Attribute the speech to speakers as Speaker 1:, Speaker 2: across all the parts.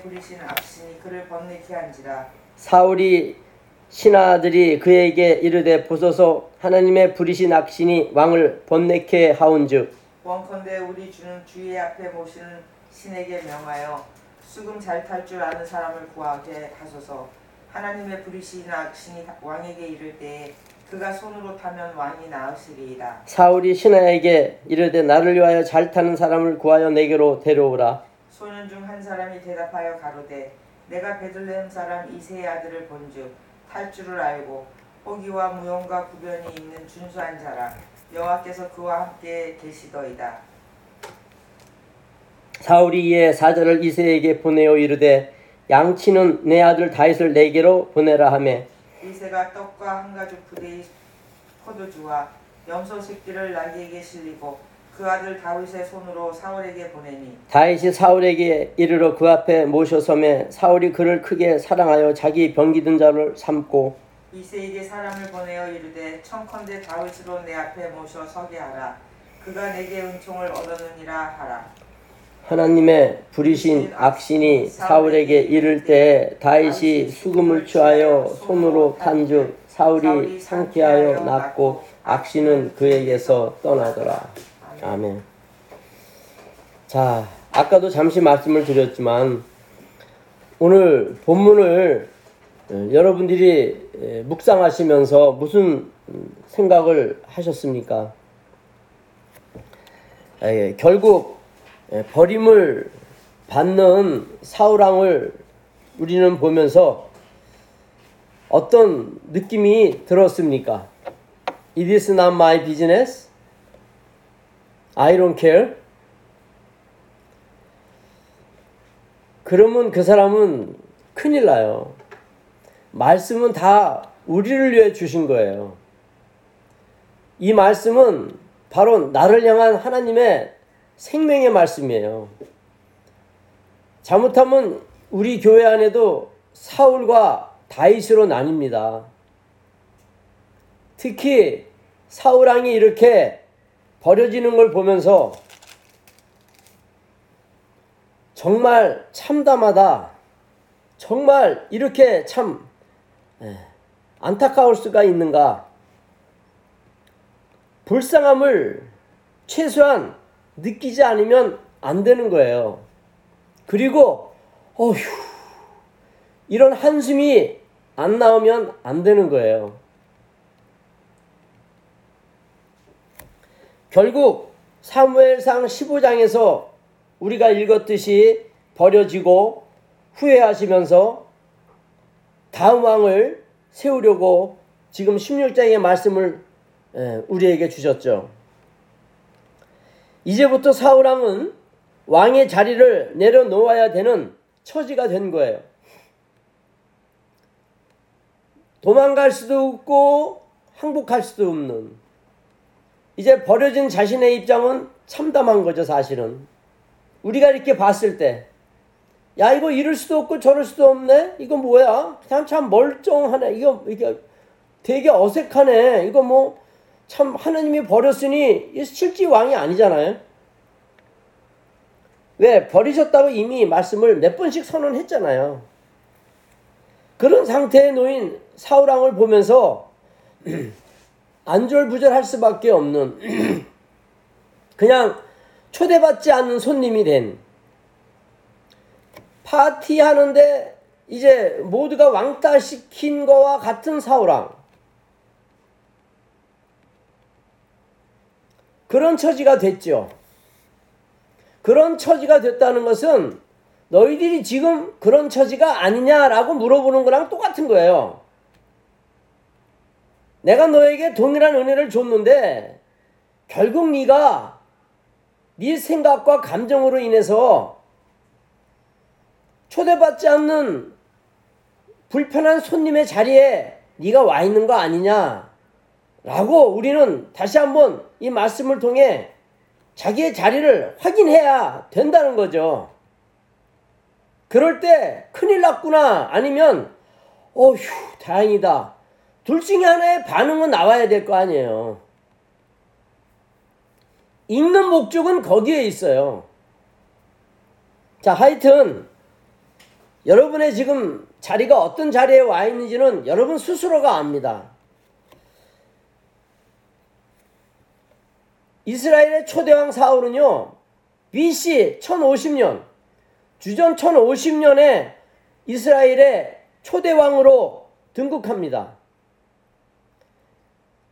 Speaker 1: 부리신 악신이 그를 번뇌케 한지라.
Speaker 2: 사울이 신하들이 그에게 이르되 보소서 하나님의 부리신 악신이 왕을 번뇌케 하온즉.
Speaker 1: 원컨대 우리 주는 주의 앞에 모시는 신에게 명하여 수금 잘 탈 줄 아는 사람을 구하게 하소서. 하나님의 부리신 악신이 왕에게 이를 때에 그가 손으로 타면 왕이 나으시리이다.
Speaker 2: 사울이 신하에게 이르되 나를 위하여 잘 타는 사람을 구하여 내게로 데려오라
Speaker 1: 소년 중 한 사람이 대답하여 가로되 내가 베들레헴 사람 이세의 아들을 본즉 탈 줄을 알고 호기와 무용과 구변이 있는 준수한 자라. 여호와께서 그와 함께 계시더이다.
Speaker 2: 사울이 이에 사자를 이세에게 보내어 이르되 양치는 내 아들 다윗을 내게로 보내라 하매.
Speaker 1: 이세가 떡과 한 가죽 부대의 포도주와 염소 새끼를 나귀에게 실리고 그 아들 다윗의 손으로 사울에게 보내니
Speaker 2: 다윗이 사울에게 이르러 그 앞에 모셔섬에 사울이 그를 크게 사랑하여 자기 병기든 자를 삼고
Speaker 1: 이세에게 사람을 보내어 이르되 청컨대 다윗으로 내 앞에 모셔 서게 하라 그가 내게 은총을 얻었느니라 하라
Speaker 2: 하나님의 부리신 악신이 사울에게 이를 때 다윗이 수금을 취하여 손으로 탄즉 사울이 상쾌하여 낫고 악신은 그에게서 떠나더라. 아멘. 자, 아까도 잠시 말씀을 드렸지만 오늘 본문을 어, 여러분들이 에, 묵상하시면서 무슨 음, 생각을 하셨습니까? 에, 결국 에, 버림을 받는 사울왕을 우리는 보면서 어떤 느낌이 들었습니까? It is not my business. I don't care. 그러면 그 사람은 큰일 나요. 말씀은 다 우리를 위해 주신 거예요. 이 말씀은 바로 나를 향한 하나님의 생명의 말씀이에요. 잘못하면 우리 교회 안에도 사울과 다윗으로 나뉩니다. 특히 사울왕이 이렇게 버려지는 걸 보면서 정말 참담하다. 정말 이렇게 참 예, 안타까울 수가 있는가? 불쌍함을 최소한 느끼지 않으면 안 되는 거예요. 그리고 어휴 이런 한숨이 안 나오면 안 되는 거예요. 결국 사무엘상 15장에서 우리가 읽었듯이 버려지고 후회하시면서 다음 왕을 세우려고 지금 16장의 말씀을 우리에게 주셨죠. 이제부터 사울왕은 왕의 자리를 내려놓아야 되는 처지가 된 거예요. 도망갈 수도 없고 항복할 수도 없는 이제 버려진 자신의 입장은 참담한 거죠, 사실은. 우리가 이렇게 봤을 때, 야, 이거 이럴 수도 없고 저럴 수도 없네? 이거 뭐야? 그냥 참 멀쩡하네. 이거, 이게 되게 어색하네. 이거 뭐, 참 하나님이 버렸으니, 이 실제 왕이 아니잖아요. 왜? 버리셨다고 이미 말씀을 몇 번씩 선언했잖아요. 그런 상태에 놓인 사울왕을 보면서, 안절부절할 수밖에 없는 그냥 초대받지 않는 손님이 된 파티하는데 이제 모두가 왕따 시킨 거와 같은 사울왕 그런 처지가 됐죠. 그런 처지가 됐다는 것은 너희들이 지금 그런 처지가 아니냐라고 물어보는 거랑 똑같은 거예요. 내가 너에게 동일한 은혜를 줬는데 결국 네가 네 생각과 감정으로 인해서 초대받지 않는 불편한 손님의 자리에 네가 와 있는 거 아니냐? 라고 우리는 다시 한번 이 말씀을 통해 자기의 자리를 확인해야 된다는 거죠. 그럴 때 큰일 났구나 아니면 어휴 다행이다 둘 중에 하나의 반응은 나와야 될 거 아니에요. 읽는 목적은 거기에 있어요. 자, 하여튼, 여러분의 지금 자리가 어떤 자리에 와 있는지는 여러분 스스로가 압니다. 이스라엘의 초대왕 사울은요, BC 1050년, 주전 1050년에 이스라엘의 초대왕으로 등극합니다.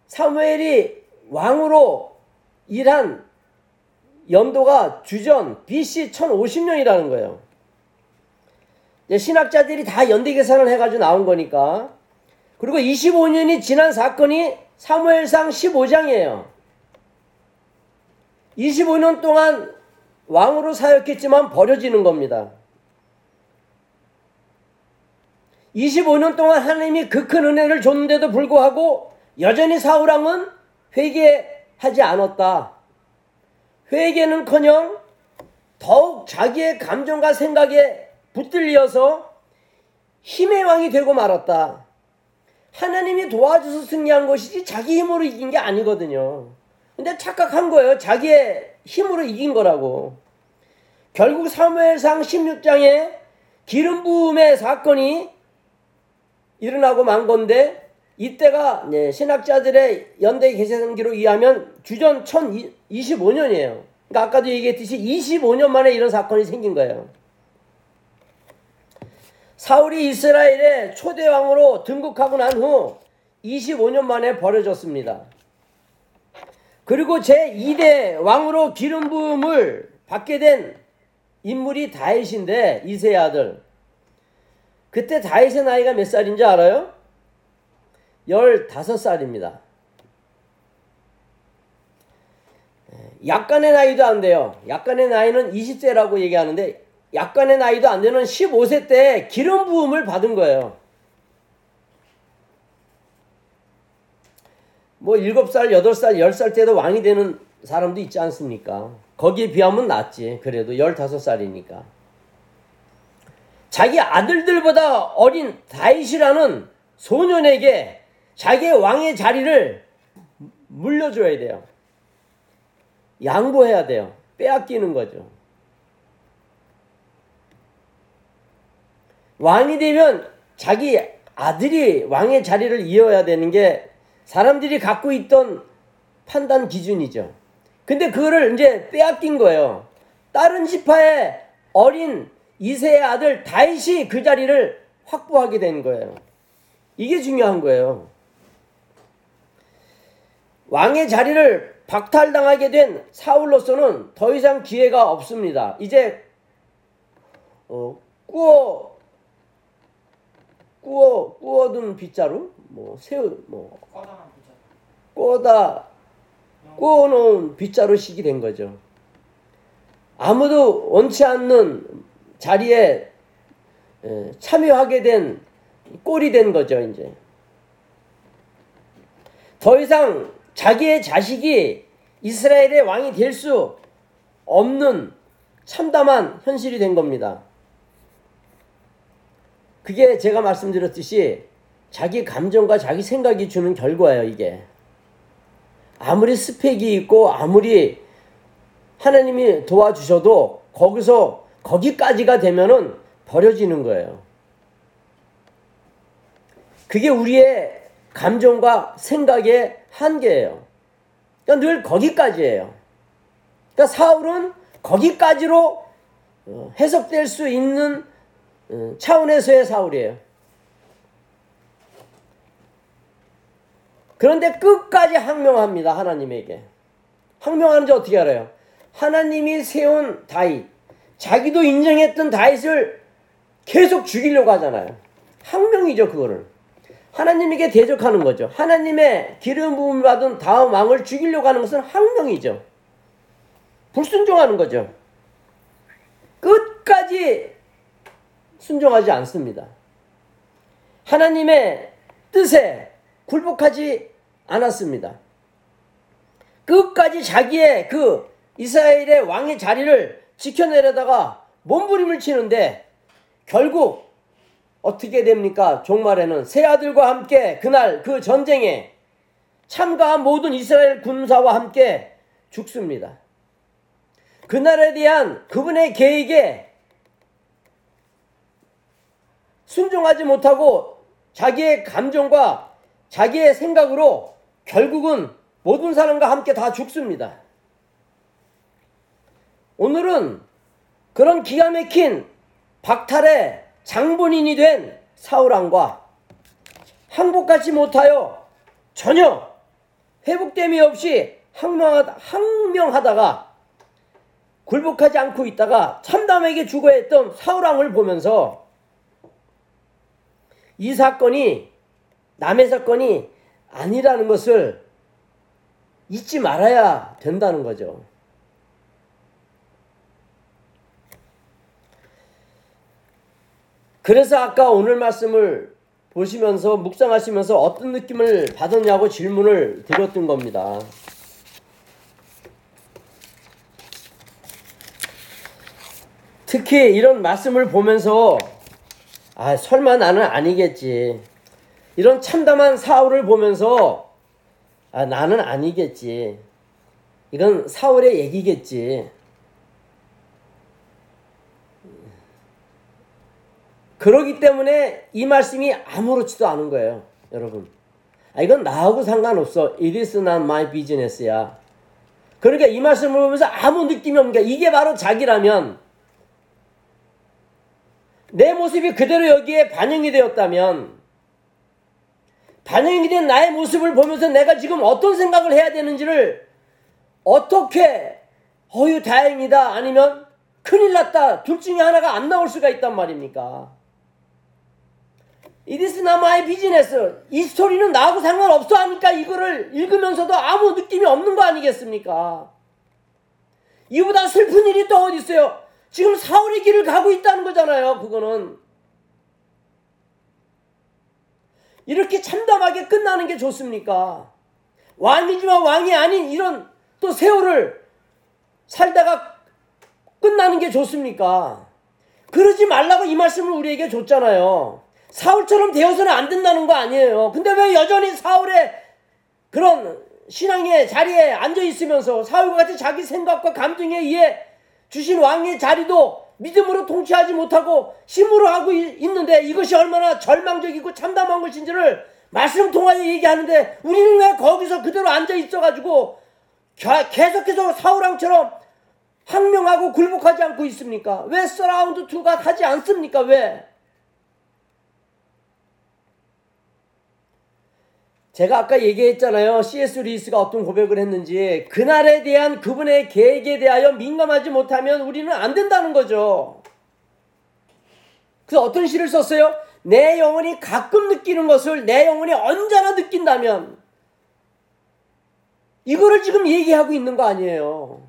Speaker 2: 사무엘이 왕으로 일한 연도가 주전 BC 1050년이라는 거예요. 신학자들이 다 연대 계산을 해가지고 나온 거니까. 그리고 25년이 지난 사건이 사무엘상 15장이에요. 25년 동안 왕으로 사역했지만 버려지는 겁니다. 25년 동안 하나님이 그 큰 은혜를 줬는데도 불구하고 여전히 사울왕은 회개하지 않았다. 회개는커녕 더욱 자기의 감정과 생각에 붙들려서 힘의 왕이 되고 말았다. 하나님이 도와줘서 승리한 것이지 자기 힘으로 이긴 게 아니거든요. 근데 착각한 거예요. 자기의 힘으로 이긴 거라고. 결국 사무엘상 16장에 기름 부음의 사건이 일어나고 만 건데 이때가 신학자들의 연대 계산기로 의하면 주전 1025년이에요. 그러니까 아까도 얘기했듯이 25년 만에 이런 사건이 생긴 거예요. 사울이 이스라엘의 초대 왕으로 등극하고 난 후 25년 만에 버려졌습니다. 그리고 제2대 왕으로 기름 부음을 받게 된 인물이 다윗인데 이세의 아들. 그때 다윗의 나이가 몇 살인지 알아요? 15살입니다. 약간의 나이도 안 돼요. 약간의 나이는 20세라고 얘기하는데 약간의 나이도 안 되는 15세 때 기름 부음을 받은 거예요. 뭐 7살, 8살, 10살 때도 왕이 되는 사람도 있지 않습니까? 거기에 비하면 낫지. 그래도 15살이니까. 자기 아들들보다 어린 다윗이라는 소년에게 자기의 왕의 자리를 물려줘야 돼요. 양보해야 돼요. 빼앗기는 거죠. 왕이 되면 자기 아들이 왕의 자리를 이어야 되는 게 사람들이 갖고 있던 판단 기준이죠. 근데 그거를 이제 빼앗긴 거예요. 다른 지파의 어린 이세의 아들 다윗이 그 자리를 확보하게 된 거예요. 이게 중요한 거예요. 왕의 자리를 박탈당하게 된 사울로서는 더 이상 기회가 없습니다. 이제 어, 꾸어 꾸어 꾸어둔 빗자루 뭐 새우 뭐 꼬다 꼬놓은 빗자루식이 된 거죠. 아무도 원치 않는 자리에 참여하게 된 꼴이 된 거죠, 이제. 더 이상 자기의 자식이 이스라엘의 왕이 될 수 없는 참담한 현실이 된 겁니다. 그게 제가 말씀드렸듯이 자기 감정과 자기 생각이 주는 결과예요, 이게. 아무리 스펙이 있고 아무리 하나님이 도와주셔도 거기서 거기까지가 되면은 버려지는 거예요. 그게 우리의 감정과 생각의 한계예요. 그러니까 늘 거기까지예요. 그러니까 사울은 거기까지로 어, 해석될 수 있는 어, 차원에서의 사울이에요. 그런데 끝까지 항명합니다. 하나님에게. 항명하는지 어떻게 알아요? 하나님이 세운 다윗, 자기도 인정했던 다윗을 계속 죽이려고 하잖아요. 항명이죠, 그거를. 하나님에게 대적하는 거죠. 하나님의 기름 부음을 받은 다음 왕을 죽이려고 하는 것은 항명이죠. 불순종하는 거죠. 끝까지 순종하지 않습니다. 하나님의 뜻에 굴복하지 않았습니다. 끝까지 자기의 그 이스라엘의 왕의 자리를 지켜내려다가 몸부림을 치는데 결국 어떻게 됩니까? 종말에는 새 아들과 함께 그날 그 전쟁에 참가한 모든 이스라엘 군사와 함께 죽습니다. 그날에 대한 그분의 계획에 순종하지 못하고 자기의 감정과 자기의 생각으로 결국은 모든 사람과 함께 다 죽습니다. 오늘은 그런 기가 막힌 박탈의 장본인이 된 사울왕과 항복하지 못하여 전혀 회복됨이 없이 항명하다, 항명하다가 굴복하지 않고 있다가 참담하게 죽어야 했던 사울왕을 보면서 이 사건이 남의 사건이 아니라는 것을 잊지 말아야 된다는 거죠. 그래서 아까 오늘 말씀을 보시면서 묵상하시면서 어떤 느낌을 받았냐고 질문을 드렸던 겁니다. 특히 이런 말씀을 보면서 아 설마 나는 아니겠지. 이런 참담한 사울을 보면서 아 나는 아니겠지. 이건 사울의 얘기겠지. 그러기 때문에 이 말씀이 아무렇지도 않은 거예요, 여러분. 아, 이건 나하고 상관없어. It is not my business야. 그러니까 이 말씀을 보면서 아무 느낌이 없는 게 이게 바로 자기라면 내 모습이 그대로 여기에 반영이 되었다면 반영이 된 나의 모습을 보면서 내가 지금 어떤 생각을 해야 되는지를 어떻게 어유 다행이다 아니면 큰일 났다 둘 중에 하나가 안 나올 수가 있단 말입니까? 이디스 나마의 비즈니스. 이 스토리는 나하고 상관없어 하니까 이거를 읽으면서도 아무 느낌이 없는 거 아니겠습니까? 이보다 슬픈 일이 또 어디 있어요? 지금 사울의 길을 가고 있다는 거잖아요. 그거는. 이렇게 참담하게 끝나는 게 좋습니까? 왕이지만 왕이 아닌 이런 또 세월을 살다가 끝나는 게 좋습니까? 그러지 말라고 이 말씀을 우리에게 줬잖아요. 사울처럼 되어서는 안 된다는 거 아니에요. 근데 왜 여전히 사울의 그런 신앙의 자리에 앉아 있으면서 사울과 같이 자기 생각과 감정에 의해 주신 왕의 자리도 믿음으로 통치하지 못하고 힘으로 하고 있는데 이것이 얼마나 절망적이고 참담한 것인지를 말씀 통하여 얘기하는데 우리는 왜 거기서 그대로 앉아 있어가지고 계속해서 사울왕처럼 항명하고 굴복하지 않고 있습니까? 왜 surrender를 하지 않습니까? 왜? 제가 아까 얘기했잖아요. C.S. 리스가 어떤 고백을 했는지 그날에 대한 그분의 계획에 대하여 민감하지 못하면 우리는 안 된다는 거죠. 그래서 어떤 시를 썼어요? 내 영혼이 가끔 느끼는 것을 내 영혼이 언제나 느낀다면 이거를 지금 얘기하고 있는 거 아니에요.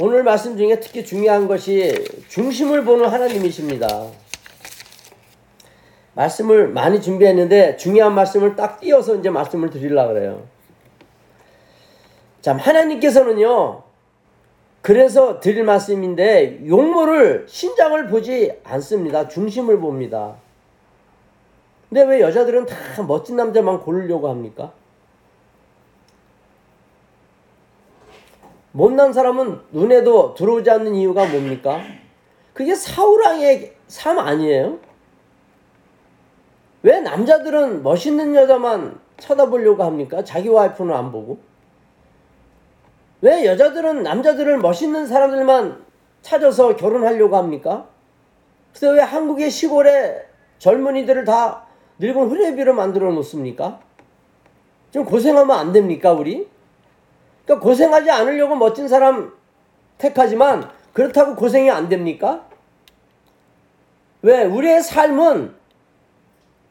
Speaker 2: 오늘 말씀 중에 특히 중요한 것이 중심을 보는 하나님이십니다. 말씀을 많이 준비했는데 중요한 말씀을 딱 띄어서 이제 말씀을 드리려고 그래요. 참, 하나님께서는요, 그래서 드릴 말씀인데, 용모를, 신장을 보지 않습니다. 중심을 봅니다. 근데 왜 여자들은 다 멋진 남자만 고르려고 합니까? 못난 사람은 눈에도 들어오지 않는 이유가 뭡니까? 그게 사우랑의 삶 아니에요? 왜 남자들은 멋있는 여자만 쳐다보려고 합니까? 자기 와이프는 안 보고? 왜 여자들은 남자들을 멋있는 사람들만 찾아서 결혼하려고 합니까? 그래서 왜 한국의 시골의 젊은이들을 다 늙은 후레비로 만들어 놓습니까? 좀 고생하면 안 됩니까, 우리? 그러니까 고생하지 않으려고 멋진 사람 택하지만 그렇다고 고생이 안 됩니까? 왜? 우리의 삶은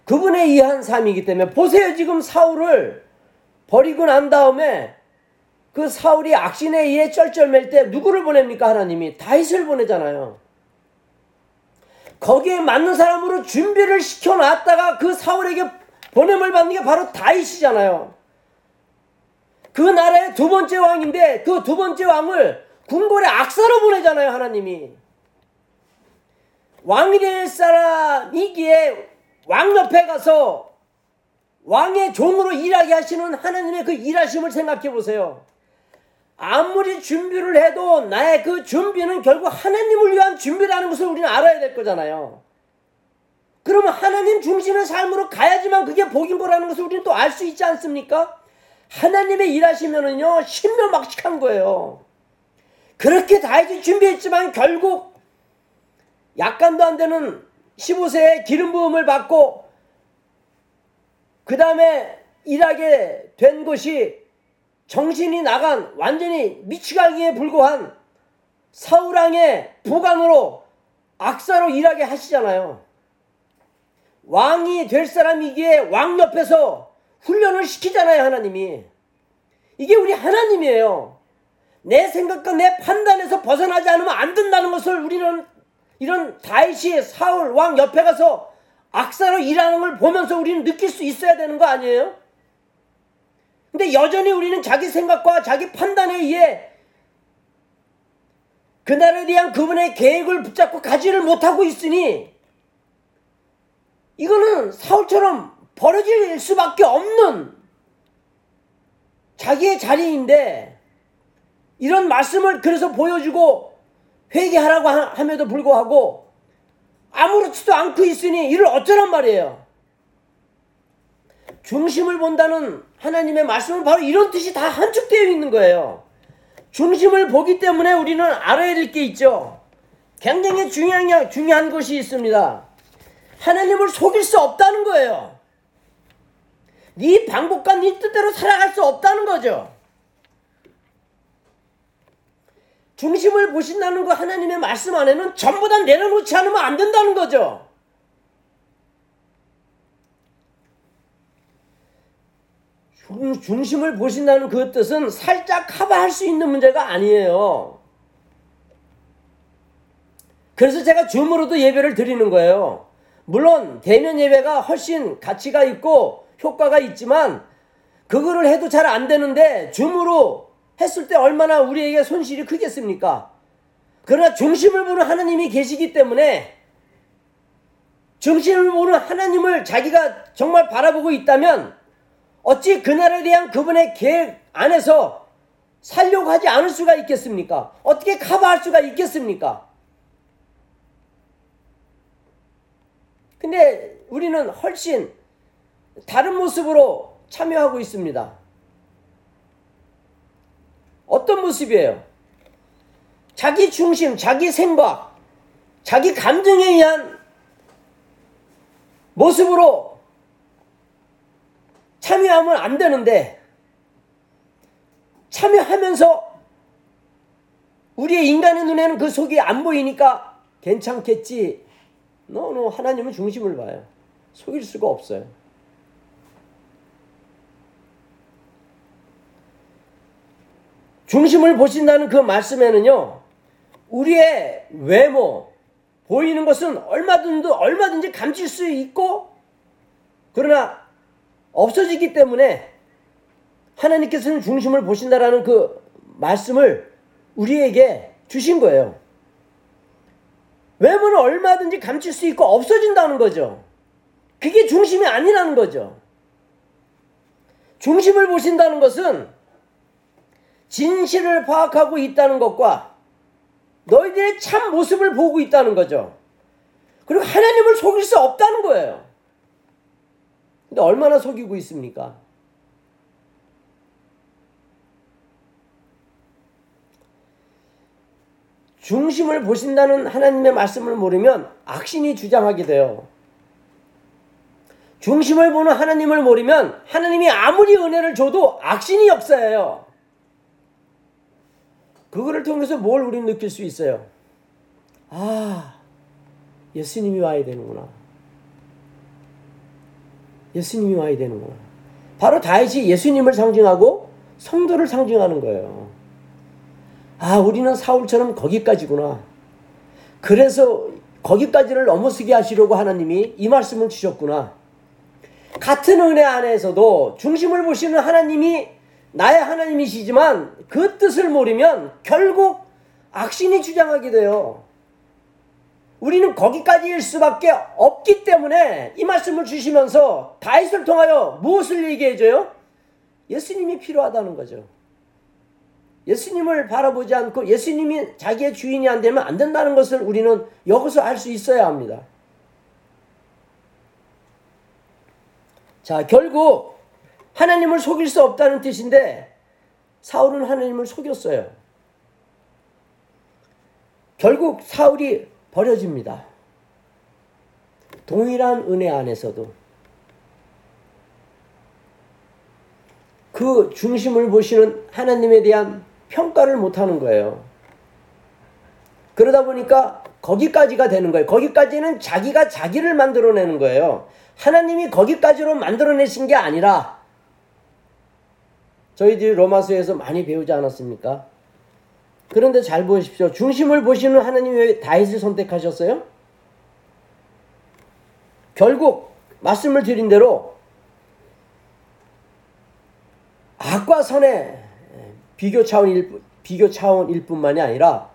Speaker 2: 그분에 의한 삶이기 때문에 보세요 지금 사울을 버리고 난 다음에 그 사울이 악신에 의해 쩔쩔맬 때 누구를 보냅니까 하나님이 다윗을 보내잖아요. 거기에 맞는 사람으로 준비를 시켜놨다가 그 사울에게 보냄을 받는 게 바로 다윗이잖아요. 그 나라의 두 번째 왕인데 그 두 번째 왕을 궁궐에 악사로 보내잖아요, 하나님이. 왕이 될 사람이기에 왕 옆에 가서 왕의 종으로 일하게 하시는 하나님의 그 일하심을 생각해 보세요. 아무리 준비를 해도 나의 그 준비는 결국 하나님을 위한 준비라는 것을 우리는 알아야 될 거잖아요. 그러면 하나님 중심의 삶으로 가야지만 그게 복인 거라는 것을 우리는 또 알 수 있지 않습니까? 하나님의 일하시면은요, 신묘막측한 거예요. 그렇게 다이지 준비했지만 결국 약간도 안 되는 15세에 기름 부음을 받고 그 다음에 일하게 된 것이 정신이 나간 완전히 미치가기에 불과한 사우랑의 부관으로 악사로 일하게 하시잖아요. 왕이 될 사람이기에 왕 옆에서 훈련을 시키잖아요, 하나님이. 이게 우리 하나님이에요. 내 생각과 내 판단에서 벗어나지 않으면 안 된다는 것을 우리는 이런 다윗이 사울 왕 옆에 가서 악사로 일하는 걸 보면서 우리는 느낄 수 있어야 되는 거 아니에요? 근데 여전히 우리는 자기 생각과 자기 판단에 의해 그날에 대한 그분의 계획을 붙잡고 가지를 못하고 있으니 이거는 사울처럼 버려질 수밖에 없는 자기의 자리인데 이런 말씀을 그래서 보여주고 회개하라고 함에도 불구하고 아무렇지도 않고 있으니 이를 어쩌란 말이에요. 중심을 본다는 하나님의 말씀은 바로 이런 뜻이 다 함축되어 있는 거예요. 중심을 보기 때문에 우리는 알아야 될 게 있죠. 굉장히 중요한, 중요한 것이 있습니다. 하나님을 속일 수 없다는 거예요. 네 방법과 네 뜻대로 살아갈 수 없다는 거죠. 중심을 보신다는 거 하나님의 말씀 안에는 전부 다 내려놓지 않으면 안 된다는 거죠. 중심을 보신다는 그 뜻은 살짝 커버할 수 있는 문제가 아니에요. 그래서 제가 줌으로도 예배를 드리는 거예요. 물론 대면 예배가 훨씬 가치가 있고 효과가 있지만 그거를 해도 잘 안 되는데 줌으로 했을 때 얼마나 우리에게 손실이 크겠습니까? 그러나 중심을 보는 하나님이 계시기 때문에 중심을 보는 하나님을 자기가 정말 바라보고 있다면 어찌 그날에 대한 그분의 계획 안에서 살려고 하지 않을 수가 있겠습니까? 어떻게 커버할 수가 있겠습니까? 근데 우리는 훨씬 다른 모습으로 참여하고 있습니다. 어떤 모습이에요? 자기 중심, 자기 생각, 자기 감정에 의한 모습으로 참여하면 안 되는데 참여하면서 우리의 인간의 눈에는 그 속이 안 보이니까 괜찮겠지. 너너 하나님은 중심을 봐요. 속일 수가 없어요. 중심을 보신다는 그 말씀에는요, 우리의 외모, 보이는 것은 얼마든지, 얼마든지 감출 수 있고, 그러나 없어지기 때문에 하나님께서는 중심을 보신다라는 그 말씀을 우리에게 주신 거예요. 외모는 얼마든지 감출 수 있고 없어진다는 거죠. 그게 중심이 아니라는 거죠. 중심을 보신다는 것은 진실을 파악하고 있다는 것과 너희들의 참 모습을 보고 있다는 거죠. 그리고 하나님을 속일 수 없다는 거예요. 근데 얼마나 속이고 있습니까? 중심을 보신다는 하나님의 말씀을 모르면 악신이 주장하게 돼요. 중심을 보는 하나님을 모르면 하나님이 아무리 은혜를 줘도 악신이 역사예요. 그거를 통해서 뭘 우리는 느낄 수 있어요? 아, 예수님이 와야 되는구나. 예수님이 와야 되는구나. 바로 다윗이 예수님을 상징하고 성도를 상징하는 거예요. 아, 우리는 사울처럼 거기까지구나. 그래서 거기까지를 넘어서게 하시려고 하나님이 이 말씀을 주셨구나. 같은 은혜 안에서도 중심을 보시는 하나님이 나의 하나님이시지만 그 뜻을 모르면 결국 악신이 주장하게 돼요. 우리는 거기까지일 수밖에 없기 때문에 이 말씀을 주시면서 다윗을 통하여 무엇을 얘기해 줘요? 예수님이 필요하다는 거죠. 예수님을 바라보지 않고 예수님이 자기의 주인이 안 되면 안 된다는 것을 우리는 여기서 알 수 있어야 합니다. 자, 결국 하나님을 속일 수 없다는 뜻인데 사울은 하나님을 속였어요. 결국 사울이 버려집니다. 동일한 은혜 안에서도 그 중심을 보시는 하나님에 대한 평가를 못 하는 거예요. 그러다 보니까 거기까지가 되는 거예요. 거기까지는 자기가 자기를 만들어내는 거예요. 하나님이 거기까지로 만들어내신 게 아니라 저희들이 로마서에서 많이 배우지 않았습니까? 그런데 잘 보십시오. 중심을 보시는 하나님이 왜 다윗을 선택하셨어요? 결국 말씀을 드린 대로 악과 선의 비교 차원일 비교 차원일 뿐만이 아니라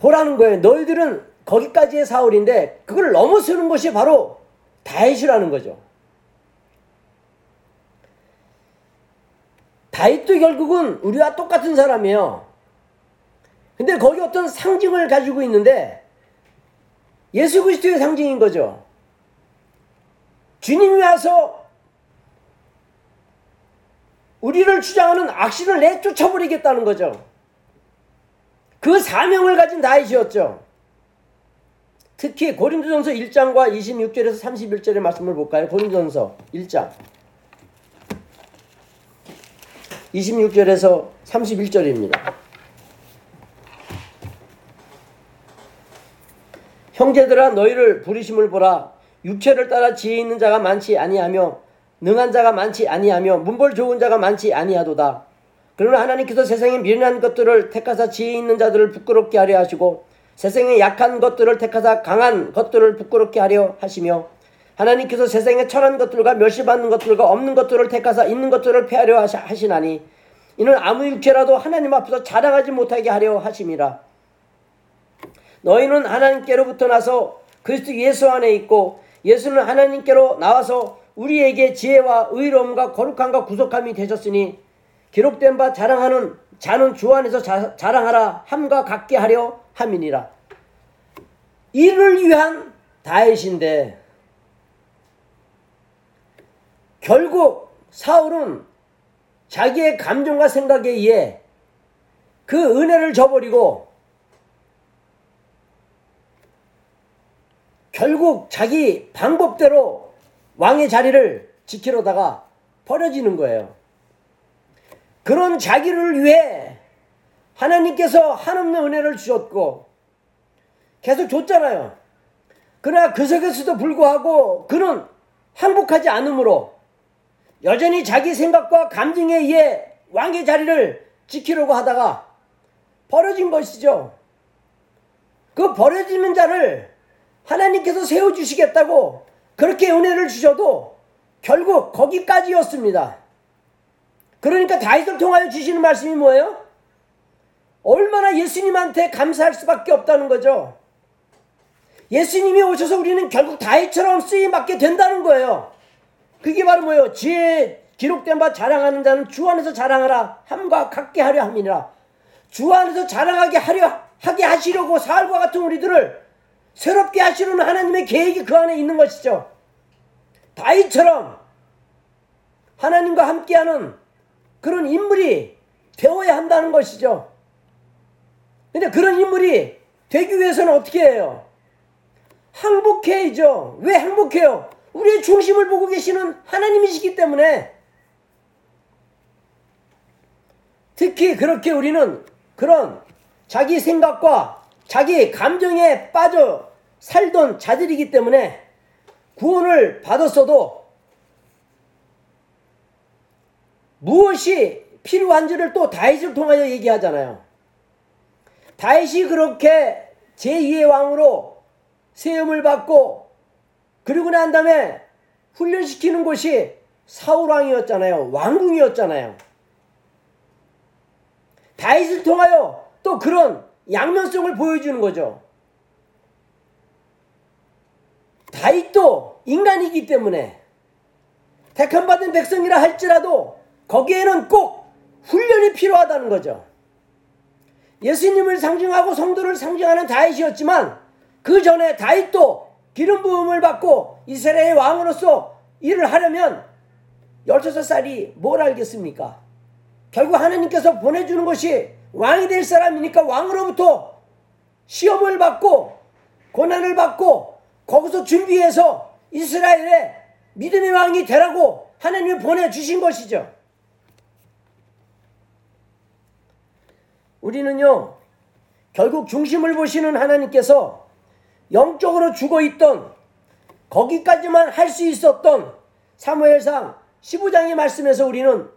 Speaker 2: 보라는 거예요. 너희들은 거기까지의 사울인데 그걸 넘어서는 것이 바로 다윗이라는 거죠. 다윗도 결국은 우리와 똑같은 사람이에요. 근데 거기 어떤 상징을 가지고 있는데 예수 그리스도의 상징인 거죠. 주님이 와서 우리를 주장하는 악신을 내쫓아버리겠다는 거죠. 그 사명을 가진 다윗이었죠. 특히 고린도전서 1장과 26절에서 31절의 말씀을 볼까요? 고린도전서 1장 26절에서 31절입니다. 형제들아 너희를 부리심을 보라 육체를 따라 지혜 있는 자가 많지 아니하며 능한 자가 많지 아니하며 문벌 좋은 자가 많지 아니하도다. 그러나 하나님께서 세상에 미련한 것들을 택하사 지혜 있는 자들을 부끄럽게 하려 하시고 세상에 약한 것들을 택하사 강한 것들을 부끄럽게 하려 하시며 하나님께서 세상에 천한 것들과 멸시받는 것들과 없는 것들을 택하사 있는 것들을 폐하려 하시나니 이는 아무 육체라도 하나님 앞에서 자랑하지 못하게 하려 하심이라. 너희는 하나님께로부터 나서 그리스도 예수 안에 있고 예수는 하나님께로 나와서 우리에게 지혜와 의로움과 거룩함과 구속함이 되셨으니 기록된 바 자랑하는 자는 주 안에서 자, 자랑하라 함과 같게 하려 함이니라. 이를 위한 다윗인데 결국 사울은 자기의 감정과 생각에 의해 그 은혜를 저버리고 결국 자기 방법대로 왕의 자리를 지키려다가 버려지는 거예요. 그런 자기를 위해 하나님께서 한없는 은혜를 주셨고 계속 줬잖아요. 그러나 그 속에서도 불구하고 그는 항복하지 않으므로 여전히 자기 생각과 감정에 의해 왕의 자리를 지키려고 하다가 버려진 것이죠. 그 버려지는 자를 하나님께서 세워주시겠다고 그렇게 은혜를 주셔도 결국 거기까지였습니다. 그러니까 다윗을 통하여 주시는 말씀이 뭐예요? 얼마나 예수님한테 감사할 수밖에 없다는 거죠. 예수님이 오셔서 우리는 결국 다윗처럼 쓰임 받게 된다는 거예요. 그게 바로 뭐예요? 지혜 기록된 바 자랑하는 자는 주 안에서 자랑하라 함과 같게 하려 함이니라. 주 안에서 자랑하게 하려 하게 하시려고 사울과 같은 우리들을 새롭게 하시는 하나님의 계획이 그 안에 있는 것이죠. 다윗처럼 하나님과 함께하는 그런 인물이 되어야 한다는 것이죠. 근데 그런 인물이 되기 위해서는 어떻게 해요? 항복해야죠. 왜 항복해요? 우리의 중심을 보고 계시는 하나님이시기 때문에 특히 그렇게 우리는 그런 자기 생각과 자기 감정에 빠져 살던 자들이기 때문에 구원을 받았어도 무엇이 필요한지를 또 다윗을 통하여 얘기하잖아요. 다윗이 그렇게 제2의 왕으로 세움을 받고 그리고 난 다음에 훈련시키는 곳이 사울왕이었잖아요. 왕궁이었잖아요. 다윗을 통하여 또 그런 양면성을 보여주는 거죠. 다윗도 인간이기 때문에 택함받은 백성이라 할지라도 거기에는 꼭 훈련이 필요하다는 거죠. 예수님을 상징하고 성도를 상징하는 다윗이었지만 그 전에 다윗도 기름 부음을 받고 이스라엘의 왕으로서 일을 하려면 16살이 뭘 알겠습니까? 결국 하나님께서 보내주는 것이 왕이 될 사람이니까 왕으로부터 시험을 받고 고난을 받고 거기서 준비해서 이스라엘의 믿음의 왕이 되라고 하나님이 보내주신 것이죠. 우리는요, 결국 중심을 보시는 하나님께서 영적으로 죽어 있던 거기까지만 할 수 있었던 사무엘상 15장의 말씀에서 우리는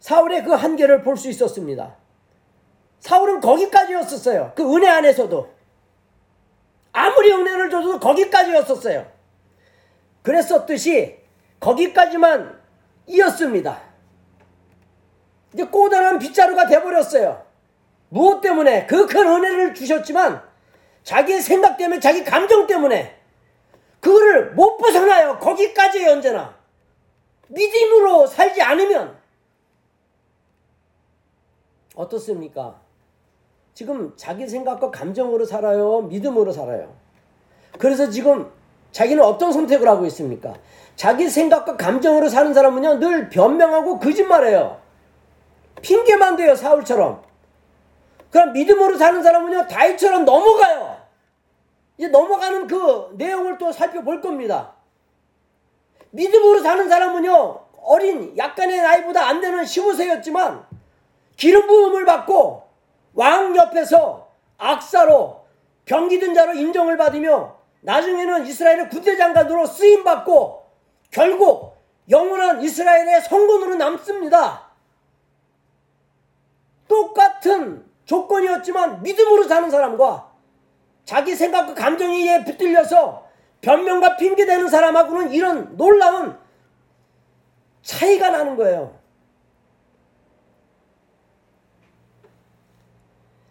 Speaker 2: 사울의 그 한계를 볼 수 있었습니다. 사울은 거기까지였었어요. 그 은혜 안에서도. 아무리 은혜를 줘도 거기까지였었어요. 그랬었듯이 거기까지만 이었습니다. 이제 꼬다란 빗자루가 돼버렸어요. 무엇 때문에? 그 큰 은혜를 주셨지만 자기의 생각 때문에, 자기 감정 때문에 그거를 못 벗어나요. 거기까지예요, 언제나. 믿음으로 살지 않으면 어떻습니까? 지금 자기 생각과 감정으로 살아요? 믿음으로 살아요? 그래서 지금 자기는 어떤 선택을 하고 있습니까? 자기 생각과 감정으로 사는 사람은요, 늘 변명하고 거짓말해요. 핑계만 대요, 사울처럼. 그럼 믿음으로 사는 사람은요, 다이처럼 넘어가요. 이제 넘어가는 그 내용을 또 살펴볼 겁니다. 믿음으로 사는 사람은요, 어린, 약간의 나이보다 안 되는 15세였지만, 기름 부음을 받고, 왕 옆에서 악사로 병기든 자로 인정을 받으며 나중에는 이스라엘의 군대장관으로 쓰임 받고 결국 영원한 이스라엘의 성군으로 남습니다. 똑같은 조건이었지만 믿음으로 사는 사람과 자기 생각과 감정에 붙들려서 변명과 핑계대는 사람하고는 이런 놀라운 차이가 나는 거예요.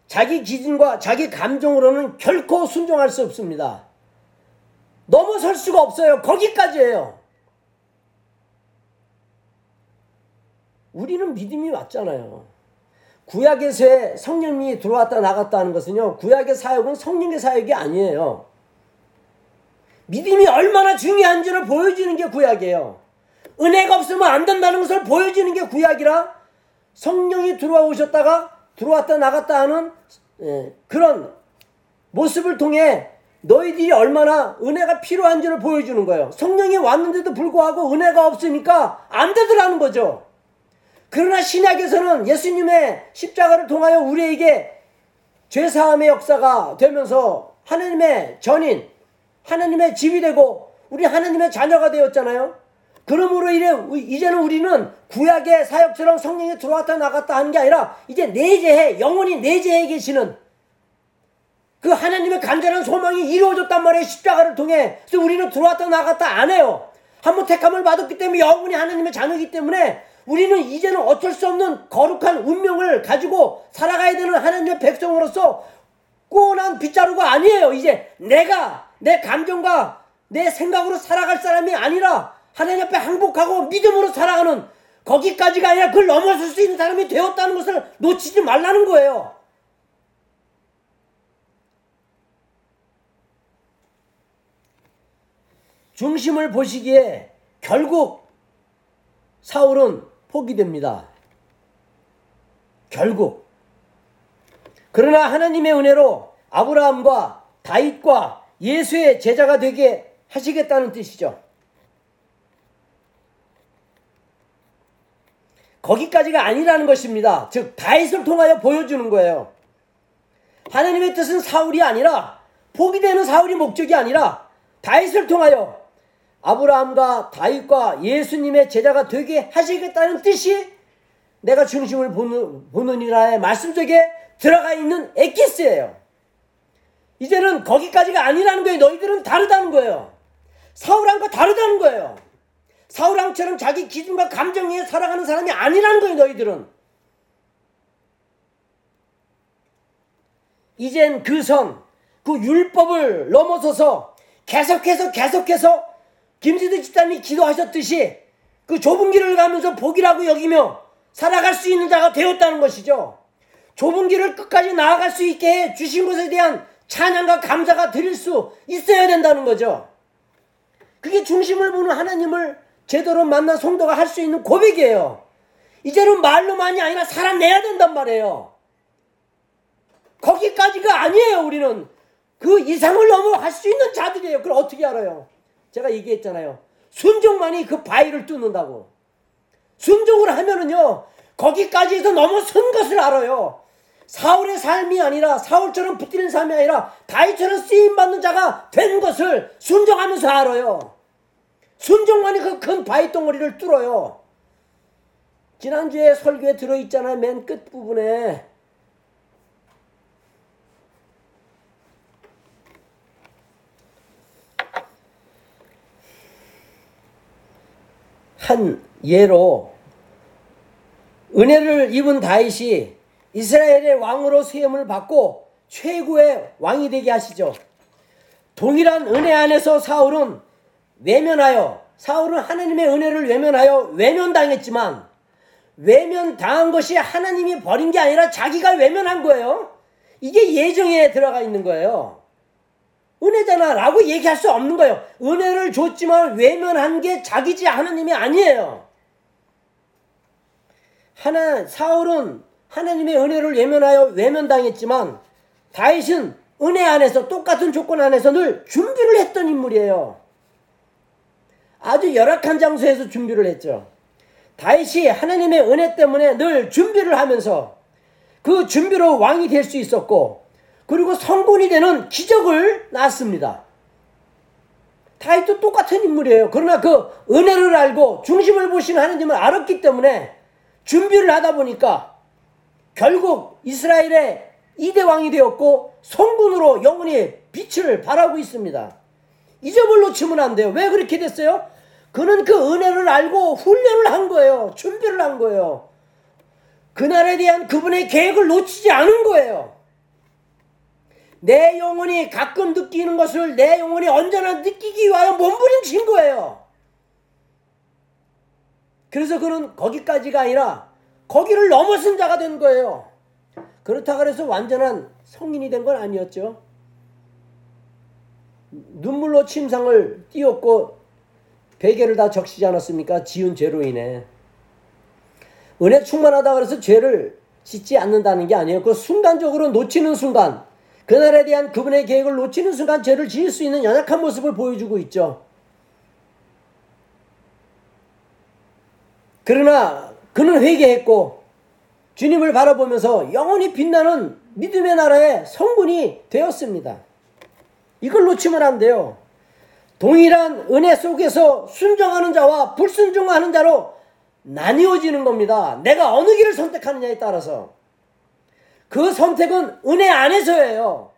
Speaker 2: 자기 기준과 자기 감정으로는 결코 순종할 수 없습니다. 넘어설 수가 없어요. 거기까지예요. 우리는 믿음이 왔잖아요. 구약에서의 성령이 들어왔다 나갔다 하는 것은요, 구약의 사역은 성령의 사역이 아니에요. 믿음이 얼마나 중요한지를 보여주는 게 구약이에요. 은혜가 없으면 안 된다는 것을 보여주는 게 구약이라 성령이 들어와 오셨다가 들어왔다 나갔다 하는 예, 그런 모습을 통해 너희들이 얼마나 은혜가 필요한지를 보여주는 거예요. 성령이 왔는데도 불구하고 은혜가 없으니까 안 되더라는 거죠. 그러나 신약에서는 예수님의 십자가를 통하여 우리에게 죄사함의 역사가 되면서 하나님의 전인, 하나님의 집이 되고 우리 하나님의 자녀가 되었잖아요. 그러므로 이제는 우리는 구약의 사역처럼 성령이 들어왔다 나갔다 하는 게 아니라 이제 내재해 영원히 내재해 계시는 그 하나님의 간절한 소망이 이루어졌단 말이에요. 십자가를 통해. 그래서 우리는 들어왔다 나갔다 안 해요. 한번 택함을 받았기 때문에 영원히 하나님의 자녀이기 때문에 우리는 이제는 어쩔 수 없는 거룩한 운명을 가지고 살아가야 되는 하나님의 백성으로서 꼬난 빗자루가 아니에요 이제 내가 내 감정과 내 생각으로 살아갈 사람이 아니라 하나님 앞에 항복하고 믿음으로 살아가는 거기까지가 아니라 그걸 넘어설 수 있는 사람이 되었다는 것을 놓치지 말라는 거예요. 중심을 보시기에 결국 사울은 포기됩니다. 결국. 그러나 하나님의 은혜로 아브라함과 다윗과 예수의 제자가 되게 하시겠다는 뜻이죠. 거기까지가 아니라는 것입니다. 즉 다윗을 통하여 보여주는 거예요. 하나님의 뜻은 사울이 아니라 포기되는 사울이 목적이 아니라 다윗을 통하여 아브라함과 다윗과 예수님의 제자가 되게 하시겠다는 뜻이 내가 중심을 보는, 보느니라의 말씀 속에 들어가 있는 에키스예요. 이제는 거기까지가 아니라는 거예요. 너희들은 다르다는 거예요. 사울함과 다르다는 거예요. 사울왕처럼 자기 기준과 감정에 살아가는 사람이 아니라는 거예요, 너희들은. 이젠 그 선, 그 율법을 넘어서서 계속해서 계속해서 김지드 집사님이 기도하셨듯이 그 좁은 길을 가면서 복이라고 여기며 살아갈 수 있는 자가 되었다는 것이죠. 좁은 길을 끝까지 나아갈 수 있게 해 주신 것에 대한 찬양과 감사가 드릴 수 있어야 된다는 거죠. 그게 중심을 보는 하나님을 제대로 만난 성도가 할 수 있는 고백이에요. 이제는 말로만이 아니라 살아내야 된단 말이에요. 거기까지가 아니에요, 우리는. 그 이상을 넘어갈 수 있는 자들이에요. 그걸 어떻게 알아요? 제가 얘기했잖아요. 순종만이 그 바위를 뚫는다고. 순종을 하면은요, 거기까지 해서 넘어선 것을 알아요. 사울의 삶이 아니라 사울처럼 붙들린 삶이 아니라 다윗처럼 쓰임 받는 자가 된 것을 순종하면서 알아요. 순종만이 그 큰 바위 덩어리를 뚫어요. 지난주에 설교에 들어있잖아요. 맨 끝부분에. 한 예로 은혜를 입은 다윗이 이스라엘의 왕으로 수임을 받고 최고의 왕이 되게 하시죠. 동일한 은혜 안에서 사울은 외면하여 사울은 하나님의 은혜를 외면하여 외면당했지만 외면당한 것이 하나님이 버린 게 아니라 자기가 외면한 거예요. 이게 예정에 들어가 있는 거예요. 은혜잖아 라고 얘기할 수 없는 거예요. 은혜를 줬지만 외면한 게 자기지 하나님이 아니에요. 하나 사울은 하나님의 은혜를 외면하여 외면당했지만 다윗은 은혜 안에서 똑같은 조건 안에서 늘 준비를 했던 인물이에요. 아주 열악한 장소에서 준비를 했죠. 다윗이 하나님의 은혜 때문에 늘 준비를 하면서 그 준비로 왕이 될 수 있었고 그리고 성군이 되는 기적을 낳았습니다. 다윗도 똑같은 인물이에요. 그러나 그 은혜를 알고 중심을 보시는 하나님을 알았기 때문에 준비를 하다 보니까 결국 이스라엘의 이대 왕이 되었고 성군으로 영원히 빛을 발하고 있습니다. 이 점을 놓치면 안 돼요. 왜 그렇게 됐어요? 그는 그 은혜를 알고 훈련을 한 거예요. 준비를 한 거예요. 그날에 대한 그분의 계획을 놓치지 않은 거예요. 내 영혼이 가끔 느끼는 것을 내 영혼이 언제나 느끼기 위하여 몸부림친 거예요. 그래서 그는 거기까지가 아니라 거기를 넘어선 자가 된 거예요. 그렇다 그래서 완전한 성인이 된 건 아니었죠. 눈물로 침상을 띄었고 베개를 다 적시지 않았습니까? 지은 죄로 인해. 은혜 충만하다 그래서 죄를 짓지 않는다는 게 아니에요. 그 순간적으로 놓치는 순간, 그날에 대한 그분의 계획을 놓치는 순간 죄를 지을 수 있는 연약한 모습을 보여주고 있죠. 그러나 그는 회개했고 주님을 바라보면서 영원히 빛나는 믿음의 나라의 성군이 되었습니다. 이걸 놓치면 안 돼요. 동일한 은혜 속에서 순종하는 자와 불순종하는 자로 나뉘어지는 겁니다. 내가 어느 길을 선택하느냐에 따라서. 그 선택은 은혜 안에서예요.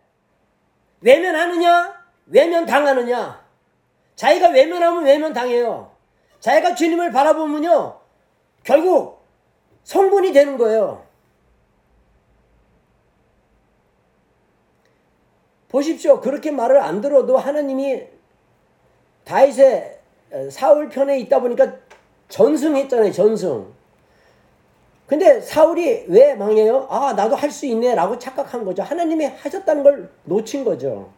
Speaker 2: 외면하느냐, 외면 당하느냐. 자기가 외면하면 외면 당해요. 자기가 주님을 바라보면요, 결국 성분이 되는 거예요. 보십시오. 그렇게 말을 안 들어도 하나님이 다윗의 사울 편에 있다 보니까 전승했잖아요. 전승. 근데 사울이 왜 망해요? 아 나도 할 수 있네 라고 착각한 거죠. 하나님이 하셨다는 걸 놓친 거죠.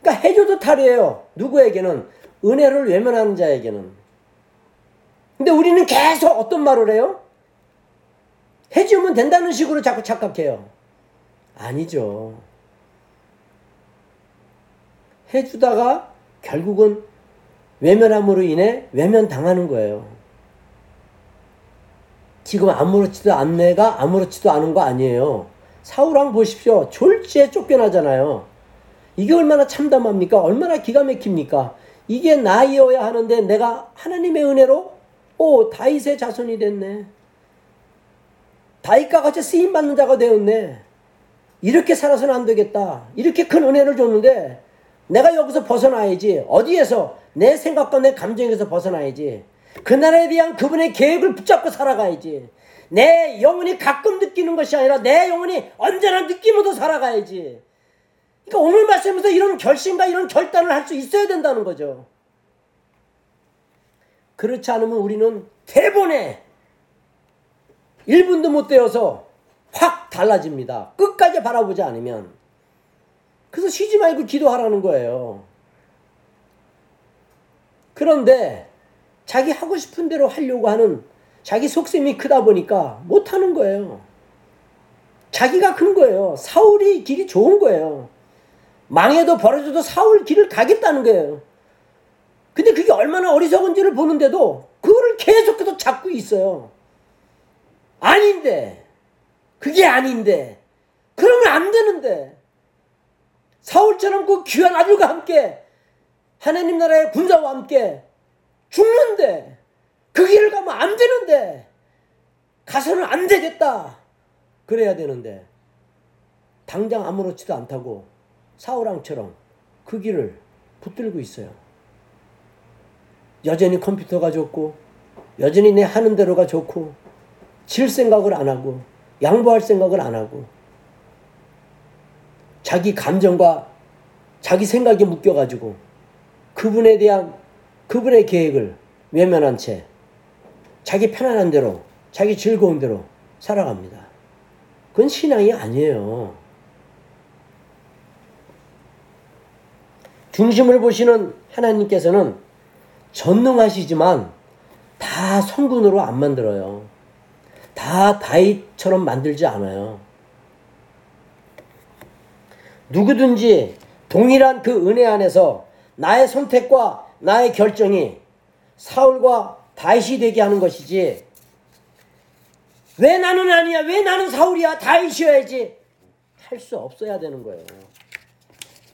Speaker 2: 그러니까 해줘도 탈이에요. 누구에게는 은혜를 외면하는 자에게는. 근데 우리는 계속 어떤 말을 해요? 해주면 된다는 식으로 자꾸 착각해요. 아니죠. 해주다가 결국은 외면함으로 인해 외면당하는 거예요. 지금 아무렇지도 않네가 아무렇지도 않은 거 아니에요. 사울왕 보십시오. 졸지에 쫓겨나잖아요. 이게 얼마나 참담합니까? 얼마나 기가 막힙니까? 이게 나이어야 하는데 내가 하나님의 은혜로 오 다윗의 자손이 됐네. 다윗과 같이 쓰임 받는 자가 되었네. 이렇게 살아서는 안 되겠다. 이렇게 큰 은혜를 줬는데 내가 여기서 벗어나야지. 어디에서 내 생각과 내 감정에서 벗어나야지. 그날에 대한 그분의 계획을 붙잡고 살아가야지. 내 영혼이 가끔 느끼는 것이 아니라 내 영혼이 언제나 느끼면서 살아가야지. 그러니까 오늘 말씀에서 이런 결심과 이런 결단을 할 수 있어야 된다는 거죠. 그렇지 않으면 우리는 대본에 1분도 못 되어서 확 달라집니다. 끝까지 바라보지 않으면. 그래서 쉬지 말고 기도하라는 거예요. 그런데 자기 하고 싶은 대로 하려고 하는 자기 속셈이 크다 보니까 못하는 거예요. 자기가 큰 거예요. 사울이 길이 좋은 거예요. 망해도 벌어져도 사울 길을 가겠다는 거예요. 근데 그게 얼마나 어리석은지를 보는데도 그거를 계속해서 잡고 있어요. 아닌데. 그게 아닌데. 그러면 안 되는데. 사울처럼 그 귀한 아들과 함께 하나님 나라의 군사와 함께 죽는데 그 길을 가면 안 되는데 가서는 안 되겠다. 그래야 되는데 당장 아무렇지도 않다고 사우랑처럼 그 길을 붙들고 있어요. 여전히 컴퓨터가 좋고 여전히 내 하는 대로가 좋고 질 생각을 안 하고 양보할 생각을 안 하고 자기 감정과 자기 생각에 묶여가지고 그분에 대한 그분의 계획을 외면한 채 자기 편안한 대로 자기 즐거운 대로 살아갑니다. 그건 신앙이 아니에요. 중심을 보시는 하나님께서는 전능하시지만 다 성군으로 안 만들어요. 다 다윗처럼 만들지 않아요. 누구든지 동일한 그 은혜 안에서 나의 선택과 나의 결정이 사울과 다윗이 되게 하는 것이지 왜 나는 아니야 왜 나는 사울이야 다윗이어야지 할 수 없어야 되는 거예요.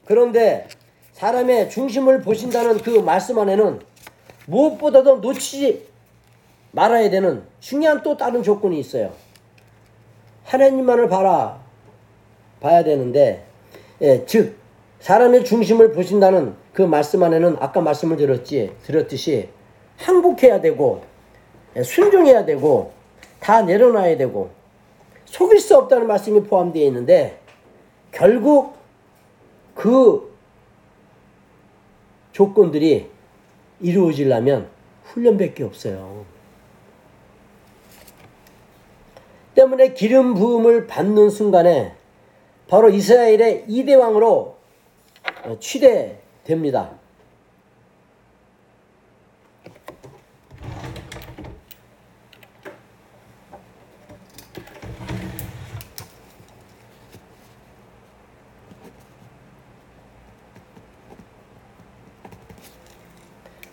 Speaker 2: 그런데 사람의 중심을 보신다는 그 말씀 안에는 무엇보다도 놓치지 말아야 되는 중요한 또 다른 조건이 있어요. 하나님만을 바라 봐야 되는데, 예, 즉 사람의 중심을 보신다는 그 말씀 안에는 아까 말씀을 드렸지 드렸듯이 항복해야 되고 예, 순종해야 되고 다 내려놔야 되고 속일 수 없다는 말씀이 포함되어 있는데 결국 그 조건들이 이루어지려면 훈련밖에 없어요. 때문에 기름 부음을 받는 순간에 바로 이스라엘의 이대 왕으로 취대 됩니다.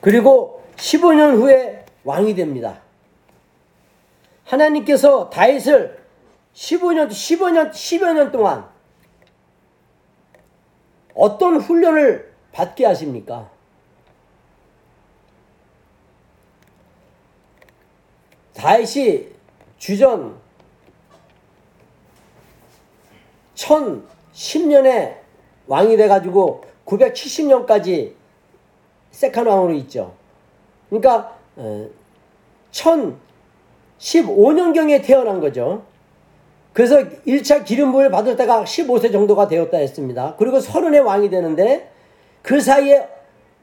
Speaker 2: 그리고 15년 후에 왕이 됩니다. 하나님께서 다윗을 15년, 15년, 10여 년 동안 어떤 훈련을 받게 하십니까? 다윗이 주전 1010년에 왕이 돼가지고 970년까지 세칸 왕으로 있죠. 그러니까 1015년경에 태어난 거죠. 그래서 1차 기름 부을 받을 때가 15세 정도가 되었다 했습니다. 그리고 서른의 왕이 되는데 그 사이에